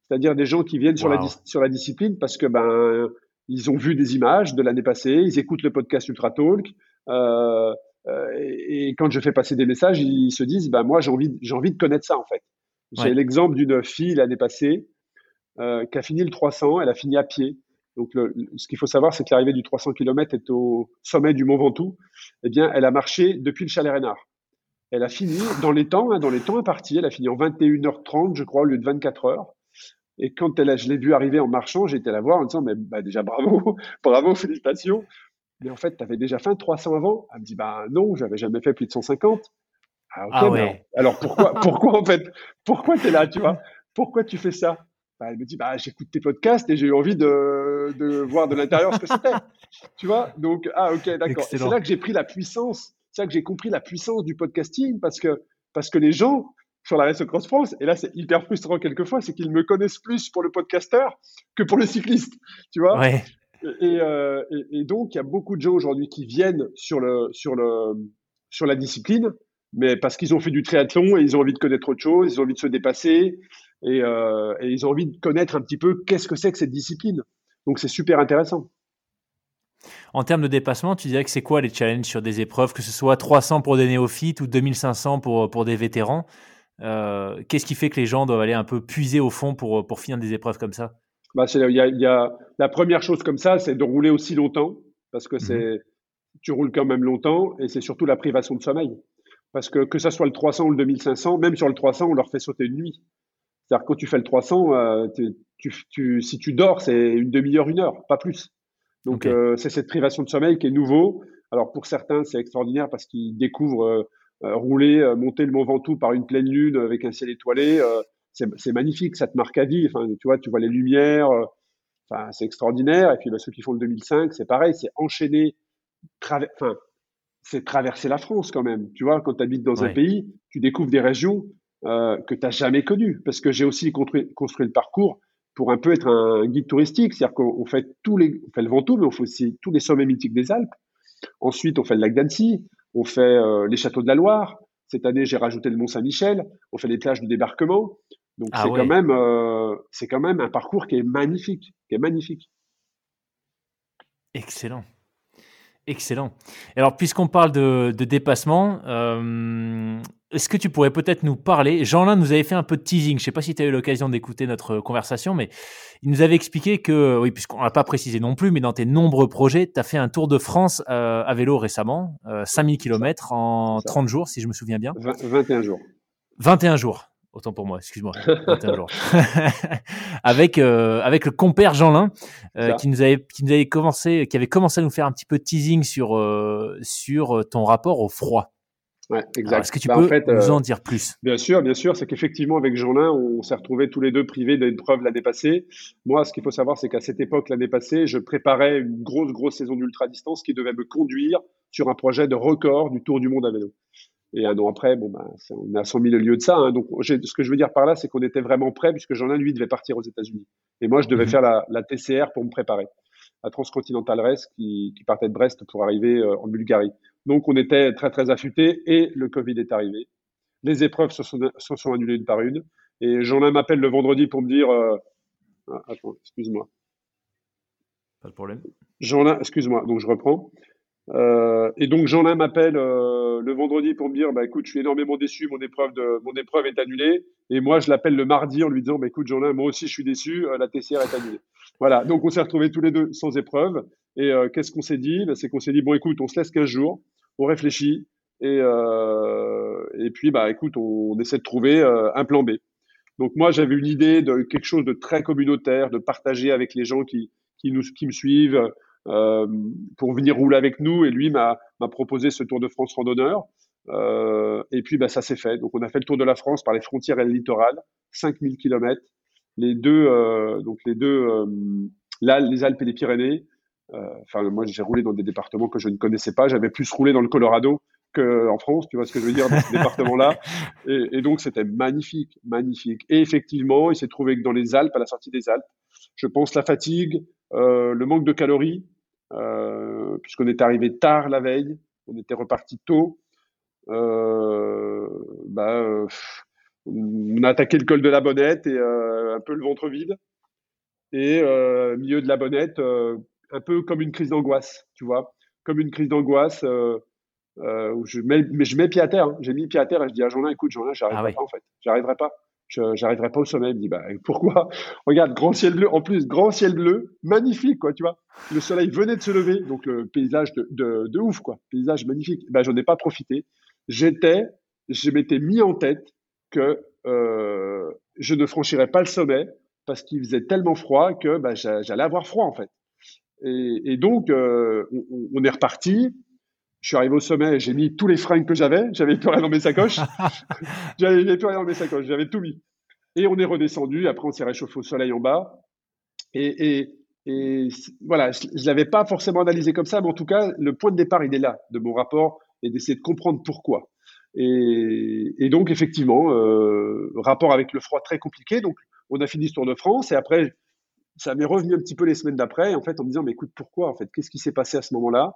C'est-à-dire des gens qui viennent sur, la, sur la discipline parce que ben ils ont vu des images de l'année passée, ils écoutent le podcast Ultra Talk, euh, et, quand je fais passer des messages, ils se disent, ben moi j'ai envie, j'ai envie de connaître ça en fait. J'ai l'exemple d'une fille l'année passée qui a fini le 300, elle a fini à pied. Donc le, ce qu'il faut savoir, c'est que l'arrivée du 300 km est au sommet du Mont Ventoux. Eh bien, elle a marché depuis le Chalet Reynard. Elle a fini dans les temps, hein, dans les temps impartis. Elle a fini en 21h30, je crois, au lieu de 24 heures. Et quand elle a, je l'ai vu arriver en marchant, j'étais la voir en disant, mais bah, déjà bravo, <laughs> bravo, félicitations. Mais en fait, tu avais déjà fait 300 avant. Elle me dit, bah non, j'avais jamais fait plus de 150. Ah, ok, ah ouais. alors, pourquoi, pourquoi en fait, pourquoi tu es là, tu vois? Pourquoi tu fais ça? Bah, Elle me dit, bah j'écoute tes podcasts et j'ai eu envie de, de voir de l'intérieur ce que c'était. <laughs> tu vois? Donc, ah ok, d'accord. C'est là que j'ai pris la puissance, c'est là que j'ai compris la puissance du podcasting parce que, parce que les gens, sur la Race Cross France, et là c'est hyper frustrant quelquefois, c'est qu'ils me connaissent plus pour le podcasteur que pour le cycliste, tu vois? Ouais. Euh, et, et, donc, il y a beaucoup de gens aujourd'hui qui viennent sur, le, sur, le, sur la discipline, mais parce qu'ils ont fait du triathlon et ils ont envie de connaître autre chose, ils ont envie de se dépasser et, euh, et ils ont envie de connaître un petit peu qu'est-ce que c'est que cette discipline. Donc, c'est super intéressant. En termes de dépassement, tu dirais que c'est quoi les challenges sur des épreuves, que ce soit 300 pour des néophytes ou 2500 pour, pour des vétérans? Euh, Qu'est-ce qui fait que les gens doivent aller un peu puiser au fond pour, pour finir des épreuves comme ça? Bah, y a, y a, la première chose comme ça, c'est de rouler aussi longtemps, parce que c'est, mhm. tu roules quand même longtemps, et c'est surtout la privation de sommeil. Parce que que ça soit le 300 ou le 2500, même sur le 300, on leur fait sauter une nuit. C'est-à-dire quand tu fais le 300, euh, tu, tu, si tu dors, c'est une demi-heure, une heure, pas plus. Donc euh, c'est cette privation de sommeil qui est nouveau. Alors pour certains, c'est extraordinaire parce qu'ils découvrent euh, euh rouler, euh, monter le Mont Ventoux par une pleine lune avec un ciel étoilé c'est magnifique, ça te marque à vie. Enfin, tu vois, tu vois les lumières, enfin, c'est extraordinaire. Et puis, bah, ceux qui font le 2005, c'est pareil, c'est enchaîner, enfin, c'est traverser la France quand même. Tu vois, quand tu habites dans un pays, tu découvres des régions euh, que tu n'as jamais connues. Parce que j'ai aussi construit, construit, le parcours pour un peu être un guide touristique. C'est-à-dire qu'on fait tous les, on fait le Ventoux, mais on fait aussi tous les sommets mythiques des Alpes. Ensuite, on fait le lac d'Annecy, on fait euh, les châteaux de la Loire. Cette année, j'ai rajouté le Mont Saint-Michel. On fait les plages du débarquement. Donc ah c'est quand même euh, c'est quand même un parcours qui est magnifique, qui est magnifique. Excellent. Excellent. Alors, puisqu'on parle de, dépassement, euh, est-ce que tu pourrais peut-être nous parler Jean-Lin nous avait fait un peu de teasing. Je ne sais pas si tu as eu l'occasion d'écouter notre conversation, mais il nous avait expliqué que, oui, puisqu'on n'a pas précisé non plus, mais dans tes nombreux projets, tu as fait un tour de France euh, à vélo récemment, 5000 km en 30 jours, si je me souviens bien. 21 jours. 21 jours. Autant pour moi, excuse-moi. <laughs> <laughs> avec euh, avec le compère Jeanlin euh, qui nous avait qui nous avait commencé qui avait commencé à nous faire un petit peu de teasing sur euh, sur ton rapport au froid. Ouais, exact. Est-ce que tu bah, peux nous en dire plus? Bien sûr, bien sûr. C'est qu'effectivement, avec Jeanlin, on s'est retrouvés tous les deux privés d'épreuves l'année passée. Moi, ce qu'il faut savoir, c'est qu'à cette époque, l'année passée, je préparais une grosse, grosse saison d'ultra distance qui devait me conduire sur un projet de record du Tour du Monde à vélo. Et un an après, bon, ben, on est à 100 000 lieues de ça. Hein. Donc, ce que je veux dire par là, c'est qu'on était vraiment prêts, puisque Jean-Lin, lui, devait partir aux États-Unis. Et moi, je devais mhm. faire la, la, TCR pour me préparer. La Transcontinental Race qui, qui partait de Brest pour arriver euh, en Bulgarie. Donc, on était très, très affûtés et le Covid est arrivé. Les épreuves se sont, se sont annulées une par une. Et Jean-Lin m'appelle le vendredi pour me dire euh, ah, Attends, excuse-moi. Pas de problème. Jean-Lin, excuse-moi, donc je reprends. Euh, et donc Jean-Lin m'appelle euh, le vendredi pour me dire bah écoute je suis énormément déçu mon épreuve de mon épreuve est annulée. Et moi je l'appelle le mardi en lui disant bah écoute Jean-Lin moi aussi je suis déçu euh, la TCR est annulée. Voilà. Donc on s'est retrouvés tous les deux sans épreuve. Et euh, qu'est-ce qu'on s'est dit? Bah, c'est qu'on s'est dit bon écoute on se laisse 15 jours on réfléchit et et puis bah écoute on, on essaie de trouver un plan B. Donc moi j'avais une idée de quelque chose de très communautaire de partager avec les gens qui qui nous qui me suivent euh, pour venir rouler avec nous. Et lui m'a proposé ce Tour de France randonneur. Euh, et puis, bah, ça s'est fait. Donc, on a fait le Tour de la France par les frontières et le littoral, 5000 km. Les deux, euh, donc les deux, là, les Alpes et les Pyrénées. Enfin, moi, j'ai roulé dans des départements que je ne connaissais pas. J'avais plus roulé dans le Colorado qu'en France, tu vois ce que je veux dire, dans ce département-là. <laughs> Et, et, donc, c'était magnifique, magnifique. Et effectivement, il s'est trouvé que dans les Alpes, à la sortie des Alpes, je pense la fatigue, euh, le manque de calories, euh, puisqu'on est arrivé tard la veille, on était reparti tôt. Euh, bah, on a attaqué le col de la Bonnette et euh, un peu le ventre vide. Et euh, milieu de la Bonnette, euh, un peu comme une crise d'angoisse, tu vois, comme une crise d'angoisse euh, euh, où je mets, mais je mets pied à terre. Hein. J'ai mis pied à terre et je dis à Jean-Là, écoute, Jean-Là, j'arriverai ah oui. pas en fait, j'arriverai pas. Je j'arriverai pas au sommet. Il me dit bah pourquoi? Regarde, grand ciel bleu. En plus, grand ciel bleu, magnifique quoi, tu vois. Le soleil venait de se lever, donc le paysage de, de, de ouf quoi, paysage magnifique. Ben j'en ai pas profité. J'étais, je m'étais mis en tête que euh, je ne franchirais pas le sommet parce qu'il faisait tellement froid que bah, j'allais avoir froid en fait. Et, et donc, euh, on, on, est reparti. Je suis arrivé au sommet, j'ai mis tous les fringues que j'avais. J'avais plus rien dans mes sacoches. <laughs> j'avais plus rien dans mes sacoches. J'avais tout mis. Et on est redescendu. Après, on s'est réchauffé au soleil en bas. Et, et, et voilà, je ne l'avais pas forcément analysé comme ça, mais en tout cas, le point de départ, il est là, de mon rapport, et d'essayer de comprendre pourquoi. Et, et donc, effectivement, euh, rapport avec le froid très compliqué. Donc, on a fini ce Tour de France et après, ça m'est revenu un petit peu les semaines d'après, en fait, en me disant, mais écoute, pourquoi, en fait, qu'est-ce qui s'est passé à ce moment-là?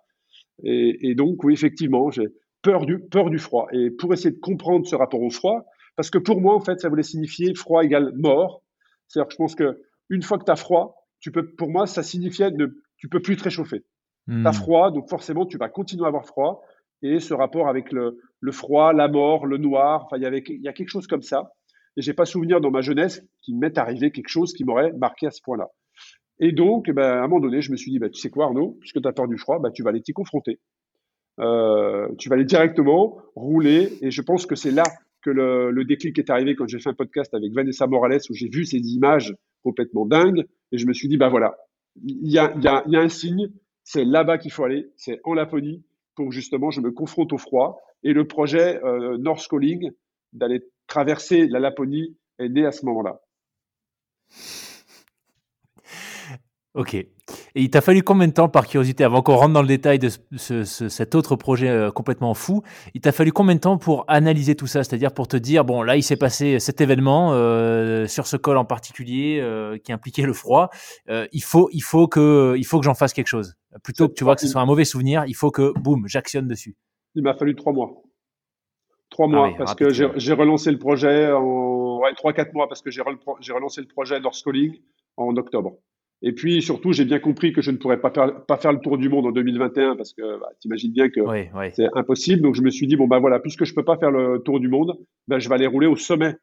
Et, et, donc, oui, effectivement, j'ai peur du, peur du froid. Et pour essayer de comprendre ce rapport au froid, parce que pour moi, en fait, ça voulait signifier froid égale mort. C'est-à-dire que je pense que une fois que tu as froid, tu peux, pour moi, ça signifiait ne, tu peux plus te réchauffer. Mmh. Tu as froid, donc forcément, tu vas continuer à avoir froid. Et ce rapport avec le, le froid, la mort, le noir, enfin, il y avait, il y a quelque chose comme ça. Et j'ai pas souvenir dans ma jeunesse qu'il m'est arrivé quelque chose qui m'aurait marqué à ce point-là. Et donc, ben, à un moment donné, je me suis dit, ben, tu sais quoi, Arnaud, puisque tu as peur du froid, ben, tu vas aller t'y confronter. Euh, tu vas aller directement rouler. Et je pense que c'est là que le, déclic est arrivé quand j'ai fait un podcast avec Vanessa Morales où j'ai vu ces images complètement dingues. Et je me suis dit, ben voilà, il y a, un signe, c'est là-bas qu'il faut aller, c'est en Laponie, pour justement je me confronte au froid. Et le projet euh, North Calling, d'aller traverser la Laponie, est né à ce moment-là. Ok. Et il t'a fallu combien de temps, par curiosité, avant qu'on rentre dans le détail de ce, ce, cet autre projet euh, complètement fou, il t'a fallu combien de temps pour analyser tout ça? C'est-à-dire pour te dire, bon, là, il s'est passé cet événement euh, sur ce col en particulier euh, qui impliquait le froid. Euh, il faut, il faut que, il faut que j'en fasse quelque chose. Plutôt que tu vois que ce soit un mauvais souvenir, il faut que, boum, j'actionne dessus. Il m'a fallu trois mois. Trois mois, ah oui, parce que j'ai relancé le projet en ouais, trois, quatre mois, parce que j'ai relancé le projet North Calling en octobre. Et puis surtout, j'ai bien compris que je ne pourrais pas faire, pas faire le tour du monde en 2021 parce que bah, tu imagines bien que oui, oui. c'est impossible. Donc je me suis dit bon ben voilà, puisque je peux pas faire le tour du monde, ben je vais aller rouler au sommet,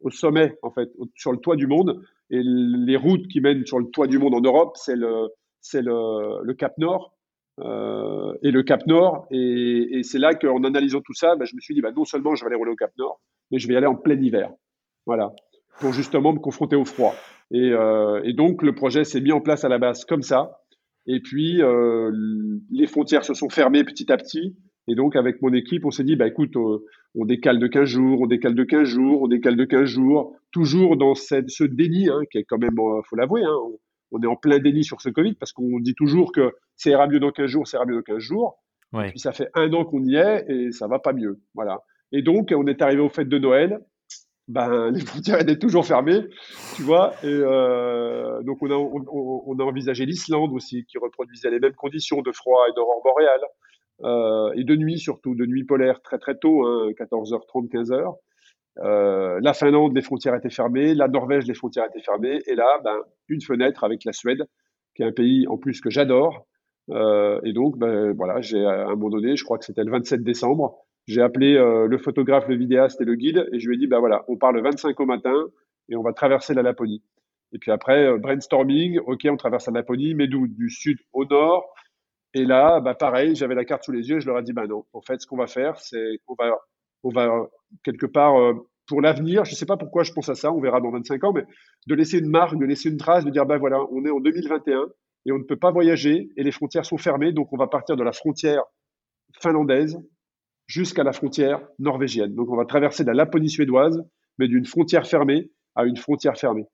au sommet en fait, sur le toit du monde. Et les routes qui mènent sur le toit du monde en Europe, c'est le c'est le, le, Cap Nord euh, et le Cap Nord. Et, et c'est là qu'en analysant tout ça, ben, je me suis dit ben, non seulement je vais aller rouler au Cap Nord, mais je vais y aller en plein hiver. Voilà, pour justement me confronter au froid. Et, euh, et, donc, le projet s'est mis en place à la base comme ça. Et puis, euh, les frontières se sont fermées petit à petit. Et donc, avec mon équipe, on s'est dit, bah, écoute, euh, on décale de 15 jours, on décale de 15 jours, on décale de 15 jours, toujours dans cette, ce déni, hein, qui est quand même, euh, faut l'avouer, hein, on, on, est en plein déni sur ce Covid, parce qu'on dit toujours que ça ira mieux dans 15 jours, ça ira mieux dans 15 jours. Ouais. Et puis, ça fait un an qu'on y est et ça va pas mieux. Voilà. Et donc, on est arrivé aux fêtes de Noël ben, <laughs> les frontières étaient toujours fermées, tu vois. Et euh, donc, on a, on, on a envisagé l'Islande aussi, qui reproduisait les mêmes conditions de froid et d'aurore boréale, euh, et de nuit surtout, de nuit polaire très très tôt, hein, 14h30, 15h. Euh, la Finlande, les frontières étaient fermées. La Norvège, les frontières étaient fermées. Et là, ben, une fenêtre avec la Suède, qui est un pays en plus que j'adore. Euh, et donc, ben, voilà, j'ai à un moment donné, je crois que c'était le 27 décembre, j'ai appelé euh, le photographe, le vidéaste et le guide et je lui ai dit, bah voilà, on part le 25 au matin et on va traverser la Laponie. Et puis après, euh, brainstorming, ok, on traverse la Laponie, mais d'où? Du sud au nord. Et là, bah pareil, j'avais la carte sous les yeux, je leur ai dit, bah non, en fait, ce qu'on va faire, c'est qu'on va, on va quelque part, euh, pour l'avenir, je ne sais pas pourquoi je pense à ça, on verra dans 25 ans, mais de laisser une marque, de laisser une trace, de dire, bah voilà, on est en 2021 et on ne peut pas voyager et les frontières sont fermées, donc on va partir de la frontière finlandaise jusqu'à la frontière norvégienne. Donc on va traverser la Laponie suédoise, mais d'une frontière fermée à une frontière fermée.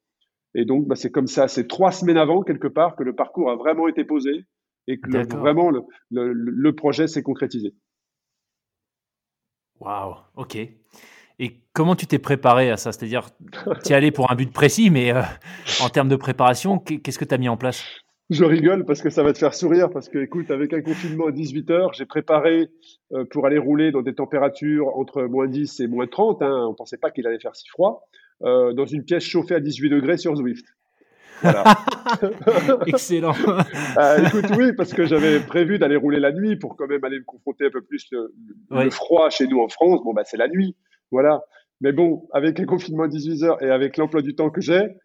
Et donc bah, c'est comme ça, c'est trois semaines avant quelque part que le parcours a vraiment été posé et que le, vraiment le, le, le projet s'est concrétisé. Waouh, ok. Et comment tu t'es préparé à ça? C'est-à-dire, tu es allé pour un but précis, mais euh, en termes de préparation, qu'est-ce que tu as mis en place? Je rigole parce que ça va te faire sourire, parce que écoute, avec un confinement à 18 heures, j'ai préparé euh, pour aller rouler dans des températures entre moins 10 et moins 30, hein, on ne pensait pas qu'il allait faire si froid, euh, dans une pièce chauffée à 18 degrés sur Zwift. Voilà. <laughs> Excellent. <laughs> écoute, oui, parce que j'avais prévu d'aller rouler la nuit pour quand même aller me confronter un peu plus le, froid chez nous en France. Bon, bah, c'est la nuit. Voilà. Mais bon, avec un confinement à 18 heures et avec l'emploi du temps que j'ai,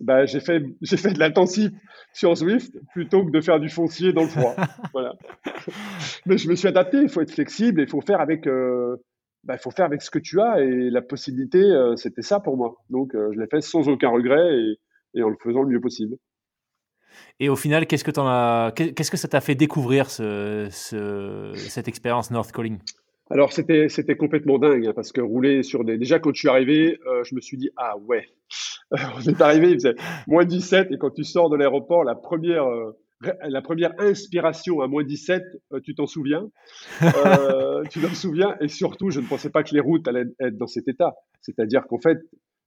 bah, j'ai fait, <laughs> j'ai fait de l'intensif sur Swift plutôt que de faire du foncier dans le froid. <laughs> voilà. Mais je me suis adapté. Il faut être flexible et il faut faire avec, euh, bah, il faut faire avec ce que tu as et la possibilité, euh, c'était ça pour moi. Donc, euh, je l'ai fait sans aucun regret et, et, en le faisant le mieux possible. Et au final, qu'est-ce que, en as, qu'est-ce que ça t'a fait découvrir ce, ce, cette expérience North Calling? Alors c'était c'était complètement dingue hein, parce que rouler sur des déjà quand je suis arrivé, euh, je me suis dit ah ouais, <laughs> on est arrivé il faisait moins 17 et quand tu sors de l'aéroport la première euh, la première inspiration à moins 17, euh, tu t'en souviens? Tu t'en souviens? Et surtout je ne pensais pas que les routes allaient être dans cet état. C'est-à-dire qu'en fait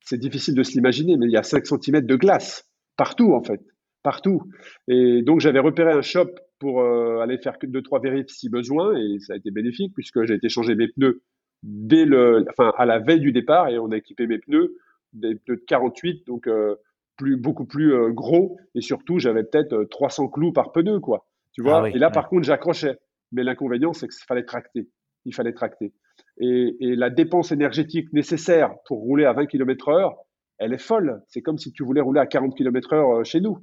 c'est difficile de se l'imaginer mais il y a 5 cm de glace partout en fait partout. Et donc j'avais repéré un shop pour euh, aller faire deux trois vérifs si besoin et ça a été bénéfique puisque j'ai été changer mes pneus dès le, enfin à la veille du départ et on a équipé mes pneus des de 48 donc euh, plus beaucoup plus euh, gros et surtout j'avais peut-être 300 clous par pneu quoi. Tu vois? Ah et là par contre j'accrochais. Mais l'inconvénient c'est qu'il fallait tracter. Il fallait tracter. Et, et la dépense énergétique nécessaire pour rouler à 20 km heure, elle est folle. C'est comme si tu voulais rouler à 40 km heure chez nous.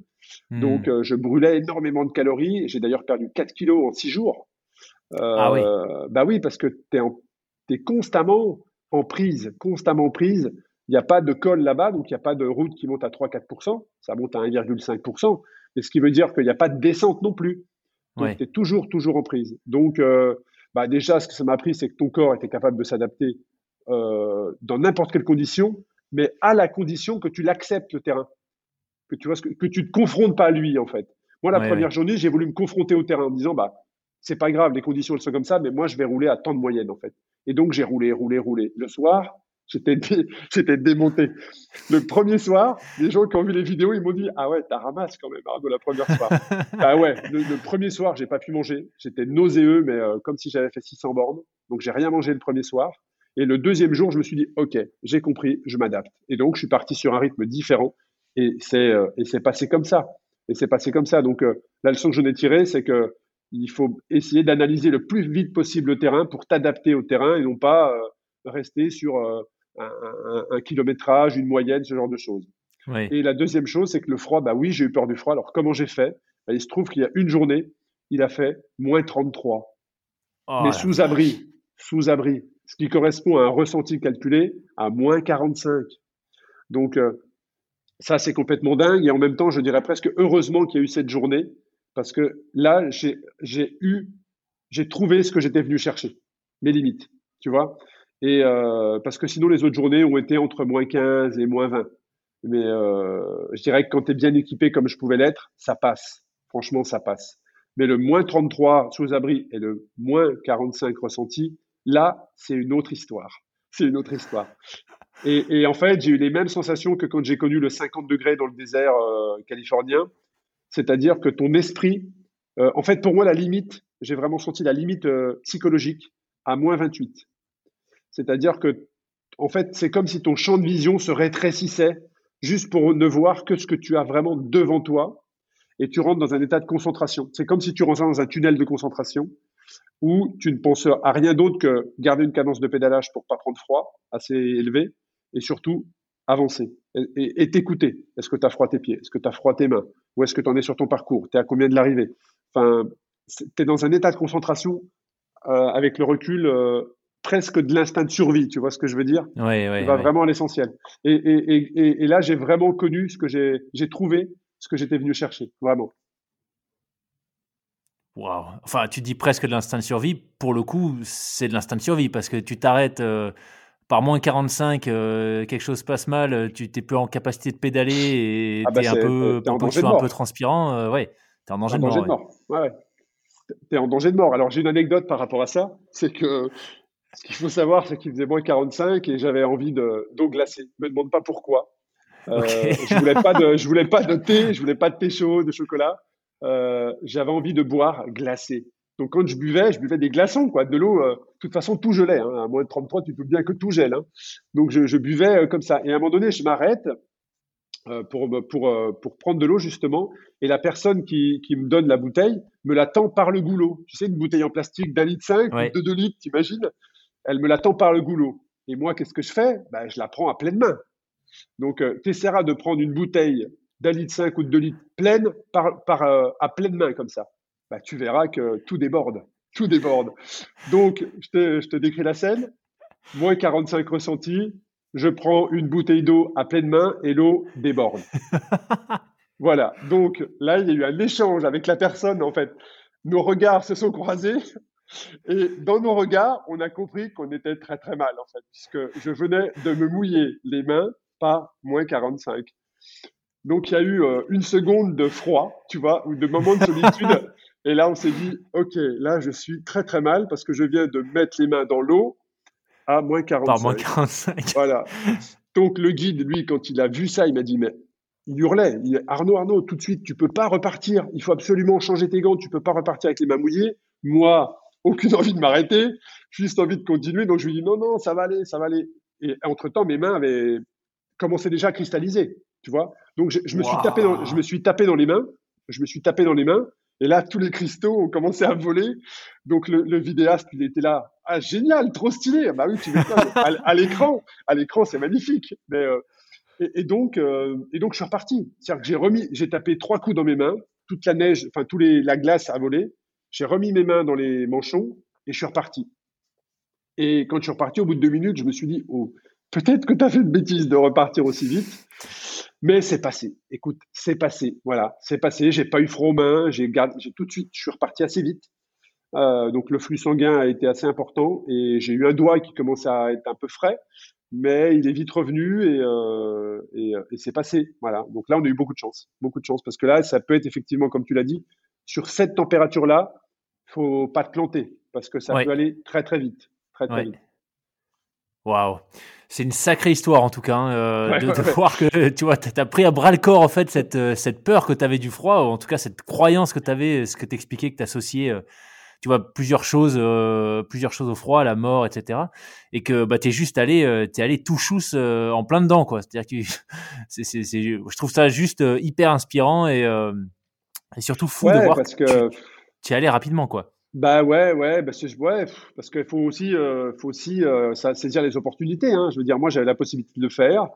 Hmm. Donc, euh, je brûlais énormément de calories. J'ai d'ailleurs perdu 4 kilos en 6 jours. Euh, ah oui. Bah oui, parce que tu es, constamment en prise, constamment en prise. Il n'y a pas de col là-bas, donc il n'y a pas de route qui monte à 3-4%. Ça monte à 1,5%. Mais ce qui veut dire qu'il n'y a pas de descente non plus. Donc, tu es toujours, toujours en prise. Donc, euh, bah déjà, ce que ça m'a appris, c'est que ton corps était capable de s'adapter dans n'importe quelle condition, mais à la condition que tu l'acceptes, le terrain que tu vois que, que tu te confrontes pas à lui en fait. Moi, la première journée, j'ai voulu me confronter au terrain en me disant bah c'est pas grave, les conditions elles sont comme ça, mais moi je vais rouler à temps de moyenne en fait. Et donc j'ai roulé, roulé, roulé. Le soir, j'étais <laughs> j'étais démonté. Le premier soir, les gens qui ont vu les vidéos, ils m'ont dit ah ouais, t'as ramasse quand même hein, de la première soir. <laughs> ah ouais, le, premier soir, j'ai pas pu manger. J'étais nauséeux, mais euh, comme si j'avais fait 600 bornes. Donc j'ai rien mangé le premier soir. Et le deuxième jour, je me suis dit ok, j'ai compris, je m'adapte. Et donc je suis parti sur un rythme différent et c'est euh, et c'est passé comme ça. Et c'est passé comme ça. Donc euh, la leçon que je ai tirée, c'est que il faut essayer d'analyser le plus vite possible le terrain pour t'adapter au terrain et non pas euh, rester sur un, un, kilométrage, une moyenne, ce genre de choses. Oui. Et la deuxième chose, c'est que le froid, bah oui, j'ai eu peur du froid. Alors comment j'ai fait? Bah, Il se trouve qu'il y a une journée, il a fait moins 33. mais sous abri, sous abri, ce qui correspond à un ressenti calculé à moins 45. Donc ça, c'est complètement dingue. Et en même temps, je dirais presque heureusement qu'il y a eu cette journée, parce que là, j'ai eu, j'ai trouvé ce que j'étais venu chercher, mes limites, tu vois? Euh, parce que sinon, les autres journées ont été entre moins 15 et moins 20. Mais euh, je dirais que quand tu es bien équipé comme je pouvais l'être, ça passe. Franchement, ça passe. Mais le moins 33 sous abri et le moins 45 ressenti, là, c'est une autre histoire. C'est une autre histoire. Et, en fait, j'ai eu les mêmes sensations que quand j'ai connu le 50 degrés dans le désert euh, californien. C'est-à-dire que ton esprit, en fait, pour moi, la limite, j'ai vraiment senti la limite psychologique à moins 28. C'est-à-dire que, en fait, c'est comme si ton champ de vision se rétrécissait juste pour ne voir que ce que tu as vraiment devant toi et tu rentres dans un état de concentration. C'est comme si tu rentrais dans un tunnel de concentration où tu ne penses à rien d'autre que garder une cadence de pédalage pour pas prendre froid assez élevée et surtout avancer et t'écouter. Est-ce que tu as froid tes pieds? Est-ce que tu as froid tes mains? Où est-ce que tu en es sur ton parcours? Tu es à combien de l'arrivée? Enfin, tu es dans un état de concentration euh, avec le recul euh, presque de l'instinct de survie, tu vois ce que je veux dire? Oui, oui. va vraiment à l'essentiel. Et, et, et, et, là, j'ai vraiment connu ce que j'ai trouvé, ce que j'étais venu chercher, vraiment. Waouh. Enfin, tu dis presque de l'instinct de survie. Pour le coup, c'est de l'instinct de survie parce que tu t'arrêtes. Euh, par moins 45, euh, quelque chose passe mal, tu t'es plus en capacité de pédaler et ah bah tu es un peu, un peu transpirant, euh, ouais, tu es en danger, de, mort, Ouais. Tu es en danger de mort. Alors j'ai une anecdote par rapport à ça, c'est que Ce qu'il faut savoir, c'est qu'il faisait moins 45 et j'avais envie d'eau glacée. Ne me demande pas pourquoi. Euh, je voulais pas de, je voulais pas de thé, je voulais pas de thé chaud, de chocolat. Euh, j'avais envie de boire glacé. Donc quand je buvais, je buvais des glaçons, quoi, de l'eau. Euh, de toute façon, tout gelait. Hein. À moins de 33, tu peux bien que tout gèle. Hein. Donc je, je buvais comme ça. Et à un moment donné, je m'arrête pour, pour, pour prendre de l'eau justement. Et la personne qui, qui me donne la bouteille me la tend par le goulot. Tu sais, une bouteille en plastique d'un litre cinq, de deux litres, t'imagines? Elle me la tend par le goulot. Et moi, qu'est-ce que je fais? Ben, Je la prends à pleine main. Donc, tu essaieras de prendre une bouteille d'un litre 5 ou de deux litres pleine par, par, à pleine main comme ça bah, tu verras que tout déborde. Tout déborde. Donc, je te, je te décris la scène. Moins 45 ressentis. Je prends une bouteille d'eau à pleine main et l'eau déborde. <laughs> voilà. Donc là, il y a eu un échange avec la personne. En fait, nos regards se sont croisés. Et dans nos regards, on a compris qu'on était très très mal en fait, puisque je venais de me mouiller les mains par moins 45. Donc il y a eu euh, une seconde de froid, tu vois, ou de moment de solitude. <laughs> Et là, on s'est dit, OK, là, je suis très, très mal parce que je viens de mettre les mains dans l'eau à moins 45. Par moins 45. Voilà. Donc, le guide, lui, quand il a vu ça, il m'a dit, mais il hurlait. Il, Arnaud, Arnaud, tout de suite, tu peux pas repartir. Il faut absolument changer tes gants. Tu peux pas repartir avec les mains mouillées. Moi, aucune envie de m'arrêter. Juste envie de continuer. Donc, je lui dis, non, non, ça va aller, ça va aller. Et entre-temps, mes mains avaient commencé déjà à cristalliser. Tu vois? Donc, je, me suis tapé dans, je me suis tapé dans les mains. Je me suis tapé dans les mains. Et là, tous les cristaux ont commencé à voler. Donc, le, le vidéaste, il était là. Ah, génial, trop stylé. Bah oui, tu <laughs> à, à l'écran, à l'écran, c'est magnifique. Mais, euh, et, et, donc, euh, et donc, je suis reparti. C'est-à-dire que j'ai remis, j'ai tapé trois coups dans mes mains. Toute la neige, enfin, tous les, la glace a volé. J'ai remis mes mains dans les manchons et je suis reparti. Et quand je suis reparti, au bout de deux minutes, je me suis dit, oh, peut-être que tu as fait une bêtise de repartir aussi vite. Mais c'est passé. Écoute, c'est passé. Voilà, c'est passé. J'ai pas eu froid aux mains. J'ai tout de suite, je suis reparti assez vite. Euh, donc le flux sanguin a été assez important et j'ai eu un doigt qui commençait à être un peu frais, mais il est vite revenu et, euh, et, et c'est passé. Voilà. Donc là, on a eu beaucoup de chance, beaucoup de chance parce que là, ça peut être effectivement, comme tu l'as dit, sur cette température-là, faut pas te planter parce que ça peut aller très très vite, très très vite. Waouh, c'est une sacrée histoire en tout cas hein, euh, de, voir que tu vois, t'as pris à bras le corps en fait cette euh, cette peur que tu avais du froid, ou en tout cas cette croyance que tu avais, ce que t'expliquais que t'associais, euh, tu vois, plusieurs choses, euh, plusieurs choses au froid, la mort, etc. Et que bah t'es juste allé, euh, t'es allé tout chousse en plein dedans quoi. C'est-à-dire que <laughs> c'est, c'est, je trouve ça juste hyper inspirant et, et surtout fou de voir parce que, tu es allé rapidement quoi. Bah ouais, ouais, bah ouais, parce qu'il faut aussi, euh, faut aussi euh, saisir les opportunités. Hein. Je veux dire, moi, j'avais la possibilité de le faire.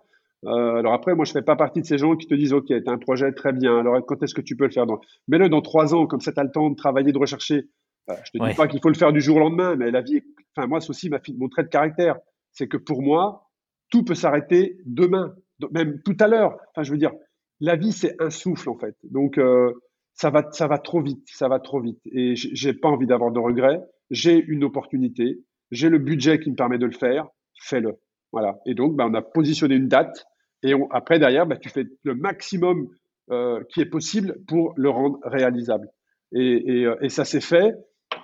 Euh, alors après, moi, je fais pas partie de ces gens qui te disent, OK, t'as un projet très bien. Alors quand est-ce que tu peux le faire? Dans... Mets-le dans trois ans, comme ça, t'as le temps de travailler, de rechercher. Euh, je te dis pas qu'il faut le faire du jour au lendemain, mais la vie, enfin moi, c'est aussi ma, mon trait de caractère, c'est que pour moi, tout peut s'arrêter demain, même tout à l'heure. Enfin, je veux dire, la vie, c'est un souffle en fait. Donc euh, ça va, ça va trop vite, ça va trop vite. Et j'ai pas envie d'avoir de regrets. J'ai une opportunité, j'ai le budget qui me permet de le faire, fais-le. Voilà. Et donc, bah, on a positionné une date. Et après, derrière, bah, tu fais le maximum euh, qui est possible pour le rendre réalisable. Euh, et ça s'est fait.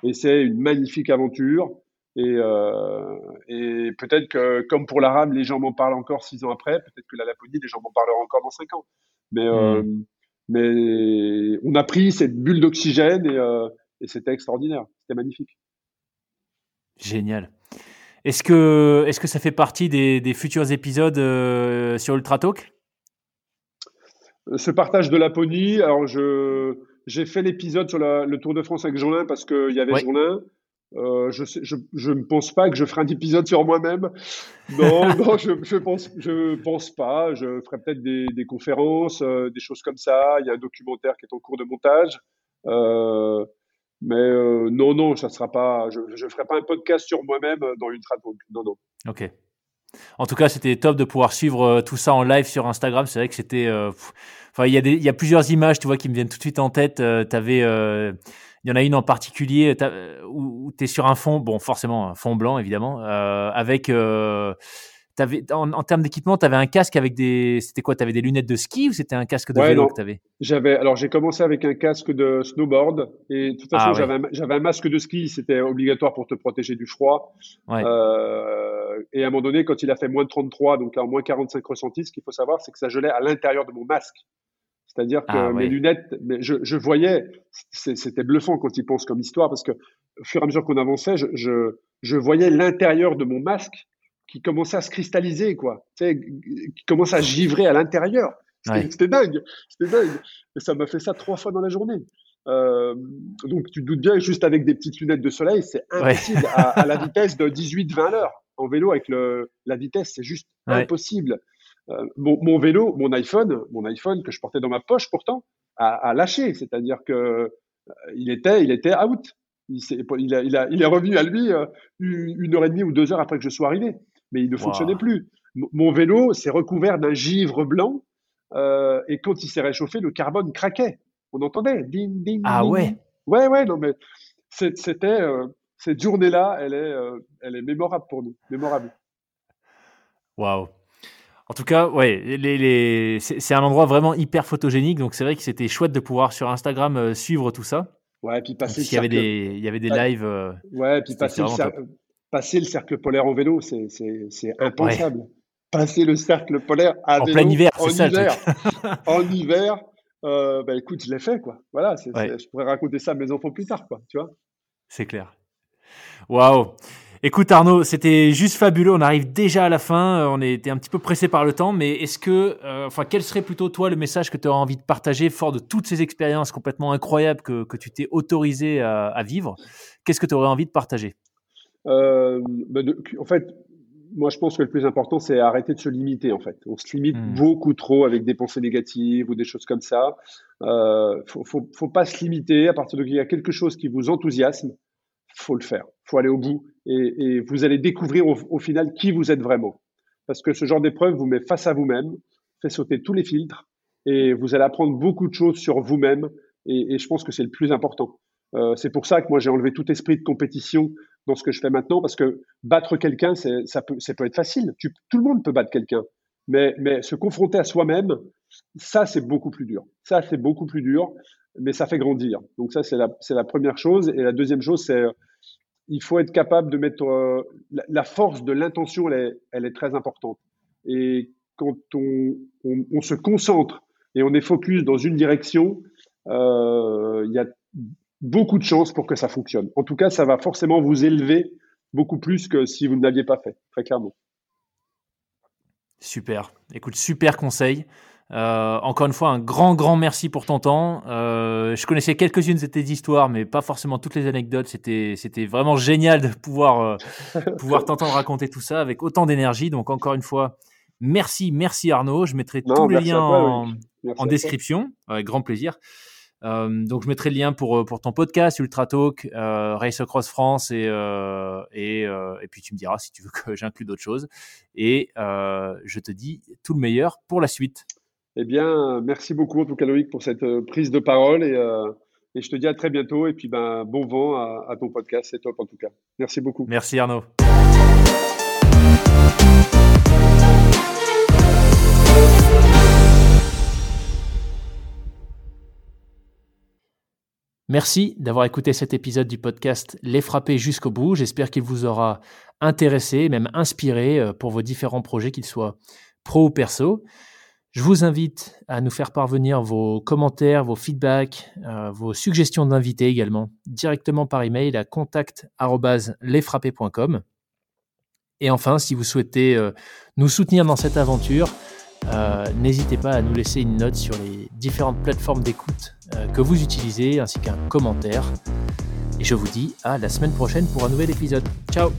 Et c'est une magnifique aventure. Et, euh, et peut-être que, comme pour la rame, les gens m'en parlent encore six ans après. Peut-être que la Laponie, les gens m'en parleront encore dans cinq ans. Mais, mmh. Mais on a pris cette bulle d'oxygène et, euh, et c'était extraordinaire. C'était magnifique. Génial. Est-ce que, est que ça fait partie des, des futurs épisodes euh, sur Ultra Talk? Ce partage de Laponie, alors je, j'ai fait l'épisode sur la, le Tour de France avec Jean-Lin parce qu'il y avait ouais. Jean-Lin. Euh, je, je, je ne pense pas que je ferai un épisode sur moi-même. Non, <laughs> non, je, je pense, je pense pas. Je ferai peut-être des, des conférences, euh, des choses comme ça. Il y a un documentaire qui est en cours de montage. Euh, mais non, non, ça sera pas. Je, je ferai pas un podcast sur moi-même dans Ultra Talk. Non, non. Ok. En tout cas, c'était top de pouvoir suivre tout ça en live sur Instagram. C'est vrai que c'était. Enfin, il y a des, il y a plusieurs images, tu vois, qui me viennent tout de suite en tête. tu avais il y en a une en particulier où, tu es sur un fond, bon, forcément, un fond blanc, évidemment, euh, avec. Euh, avais, en, termes d'équipement, tu avais un casque avec des. C'était quoi Tu avais des lunettes de ski ou c'était un casque de vélo que tu avais J'avais. Alors, j'ai commencé avec un casque de snowboard et de toute façon, ah, j'avais un, masque de ski. C'était obligatoire pour te protéger du froid. Euh, et à un moment donné, quand il a fait moins de 33, donc là, moins 45 ressentis, ce qu'il faut savoir, c'est que ça gelait à l'intérieur de mon masque. C'est-à-dire que ah, mes lunettes, mais je, je voyais, c'était bluffant quand il pense comme histoire, parce que au fur et à mesure qu'on avançait, je, je, je voyais l'intérieur de mon masque qui commençait à se cristalliser, quoi. Tu sais, qui commençait à givrer à l'intérieur. C'était dingue, c'était dingue. Et ça m'a fait ça trois fois dans la journée. Euh, donc tu te doutes bien que juste avec des petites lunettes de soleil, c'est impossible à, à, la <laughs> vitesse de 18-20 heures. En vélo, avec le, la vitesse, c'est juste impossible. Euh, mon, mon, vélo, mon iPhone, mon iPhone que je portais dans ma poche pourtant, a, a lâché. C'est-à-dire que euh, il était, il était out. Il, est, il, a, il, a, il est revenu à lui euh, une heure et demie ou deux heures après que je sois arrivé. Mais il ne fonctionnait plus. mon vélo s'est recouvert d'un givre blanc et quand il s'est réchauffé, le carbone craquait. On entendait ding, ding, Ah ouais Ouais, ouais, non, mais c'était. cette journée-là, elle, est, elle est mémorable pour nous. Mémorable. Waouh. En tout cas, ouais, les, les... c'est un endroit vraiment hyper photogénique, donc c'est vrai que c'était chouette de pouvoir sur Instagram euh, suivre tout ça. Ouais, puis passer. Il y avait des, il y avait des lives. Euh, ouais, puis passer le, cercle, passer le, cercle polaire en vélo, c'est impensable. Passer le cercle polaire à en plein hiver, c'est ça. Hiver, <laughs> en hiver, euh, bah écoute, je l'ai fait quoi. Voilà, je pourrais raconter ça à mes enfants plus tard quoi, tu vois. C'est clair. Waouh. Écoute Arnaud, c'était juste fabuleux. On arrive déjà à la fin. Euh, on était un petit peu pressé par le temps, mais est-ce que, euh, enfin, quel serait plutôt toi le message que tu auras envie de partager fort de toutes ces expériences complètement incroyables que, que tu t'es autorisé à, vivre Qu'est-ce que tu aurais envie de partager? Euh, bah, En fait, moi, je pense que le plus important, c'est arrêter de se limiter. En fait, on se limite hmm. beaucoup trop avec des pensées négatives ou des choses comme ça. Euh, faut, faut, faut pas se limiter. À partir de qu'il y a quelque chose qui vous enthousiasme, faut le faire. Faut aller au bout et, vous allez découvrir au, final qui vous êtes vraiment. Parce que ce genre d'épreuve vous met face à vous-même, fait sauter tous les filtres et vous allez apprendre beaucoup de choses sur vous-même et, je pense que c'est le plus important. Euh, c'est pour ça que moi j'ai enlevé tout esprit de compétition dans ce que je fais maintenant parce que battre quelqu'un, ça peut, ça peut être facile. Tout le monde peut battre quelqu'un. Mais, se confronter à soi-même, ça c'est beaucoup plus dur. Ça c'est beaucoup plus dur, mais ça fait grandir. Donc ça c'est la première chose. Et la deuxième chose, c'est il faut être capable de mettre euh, la, force de l'intention, elle est, très importante. Et quand on, se concentre et on est focus dans une direction, euh, il y a beaucoup de chances pour que ça fonctionne. En tout cas, ça va forcément vous élever beaucoup plus que si vous ne l'aviez pas fait, très clairement. Super. Écoute, super conseil. Euh, encore une fois, un grand, grand merci pour ton temps. Euh, je connaissais quelques-unes de tes histoires, mais pas forcément toutes les anecdotes. C'était, c'était vraiment génial de pouvoir, euh, <laughs> pouvoir t'entendre raconter tout ça avec autant d'énergie. Donc, encore une fois, merci, merci Arnaud. Je mettrai tous les liens en, en description, avec grand plaisir. Euh, donc je mettrai le lien pour, pour ton podcast Ultra Talk, euh, Race Across France et, euh, et, et, puis tu me diras si tu veux que <laughs> j'inclue d'autres choses. Et je te dis tout le meilleur pour la suite. Eh bien, merci beaucoup en tout cas Loïc pour cette euh, prise de parole et, euh, et, je te dis à très bientôt et puis ben, bon vent à, à ton podcast, c'est top en tout cas. Merci beaucoup. Merci Arnaud. Merci d'avoir écouté cet épisode du podcast Les Frapper jusqu'au bout. J'espère qu'il vous aura intéressé, même inspiré euh, pour vos différents projets, qu'ils soient pro ou perso. Je vous invite à nous faire parvenir vos commentaires, vos feedbacks, euh, vos suggestions d'invités également, directement par email à contact.lesfrappés.com. Et enfin, si vous souhaitez euh, nous soutenir dans cette aventure, euh, n'hésitez pas à nous laisser une note sur les différentes plateformes d'écoute que vous utilisez, ainsi qu'un commentaire. Et je vous dis à la semaine prochaine pour un nouvel épisode. Ciao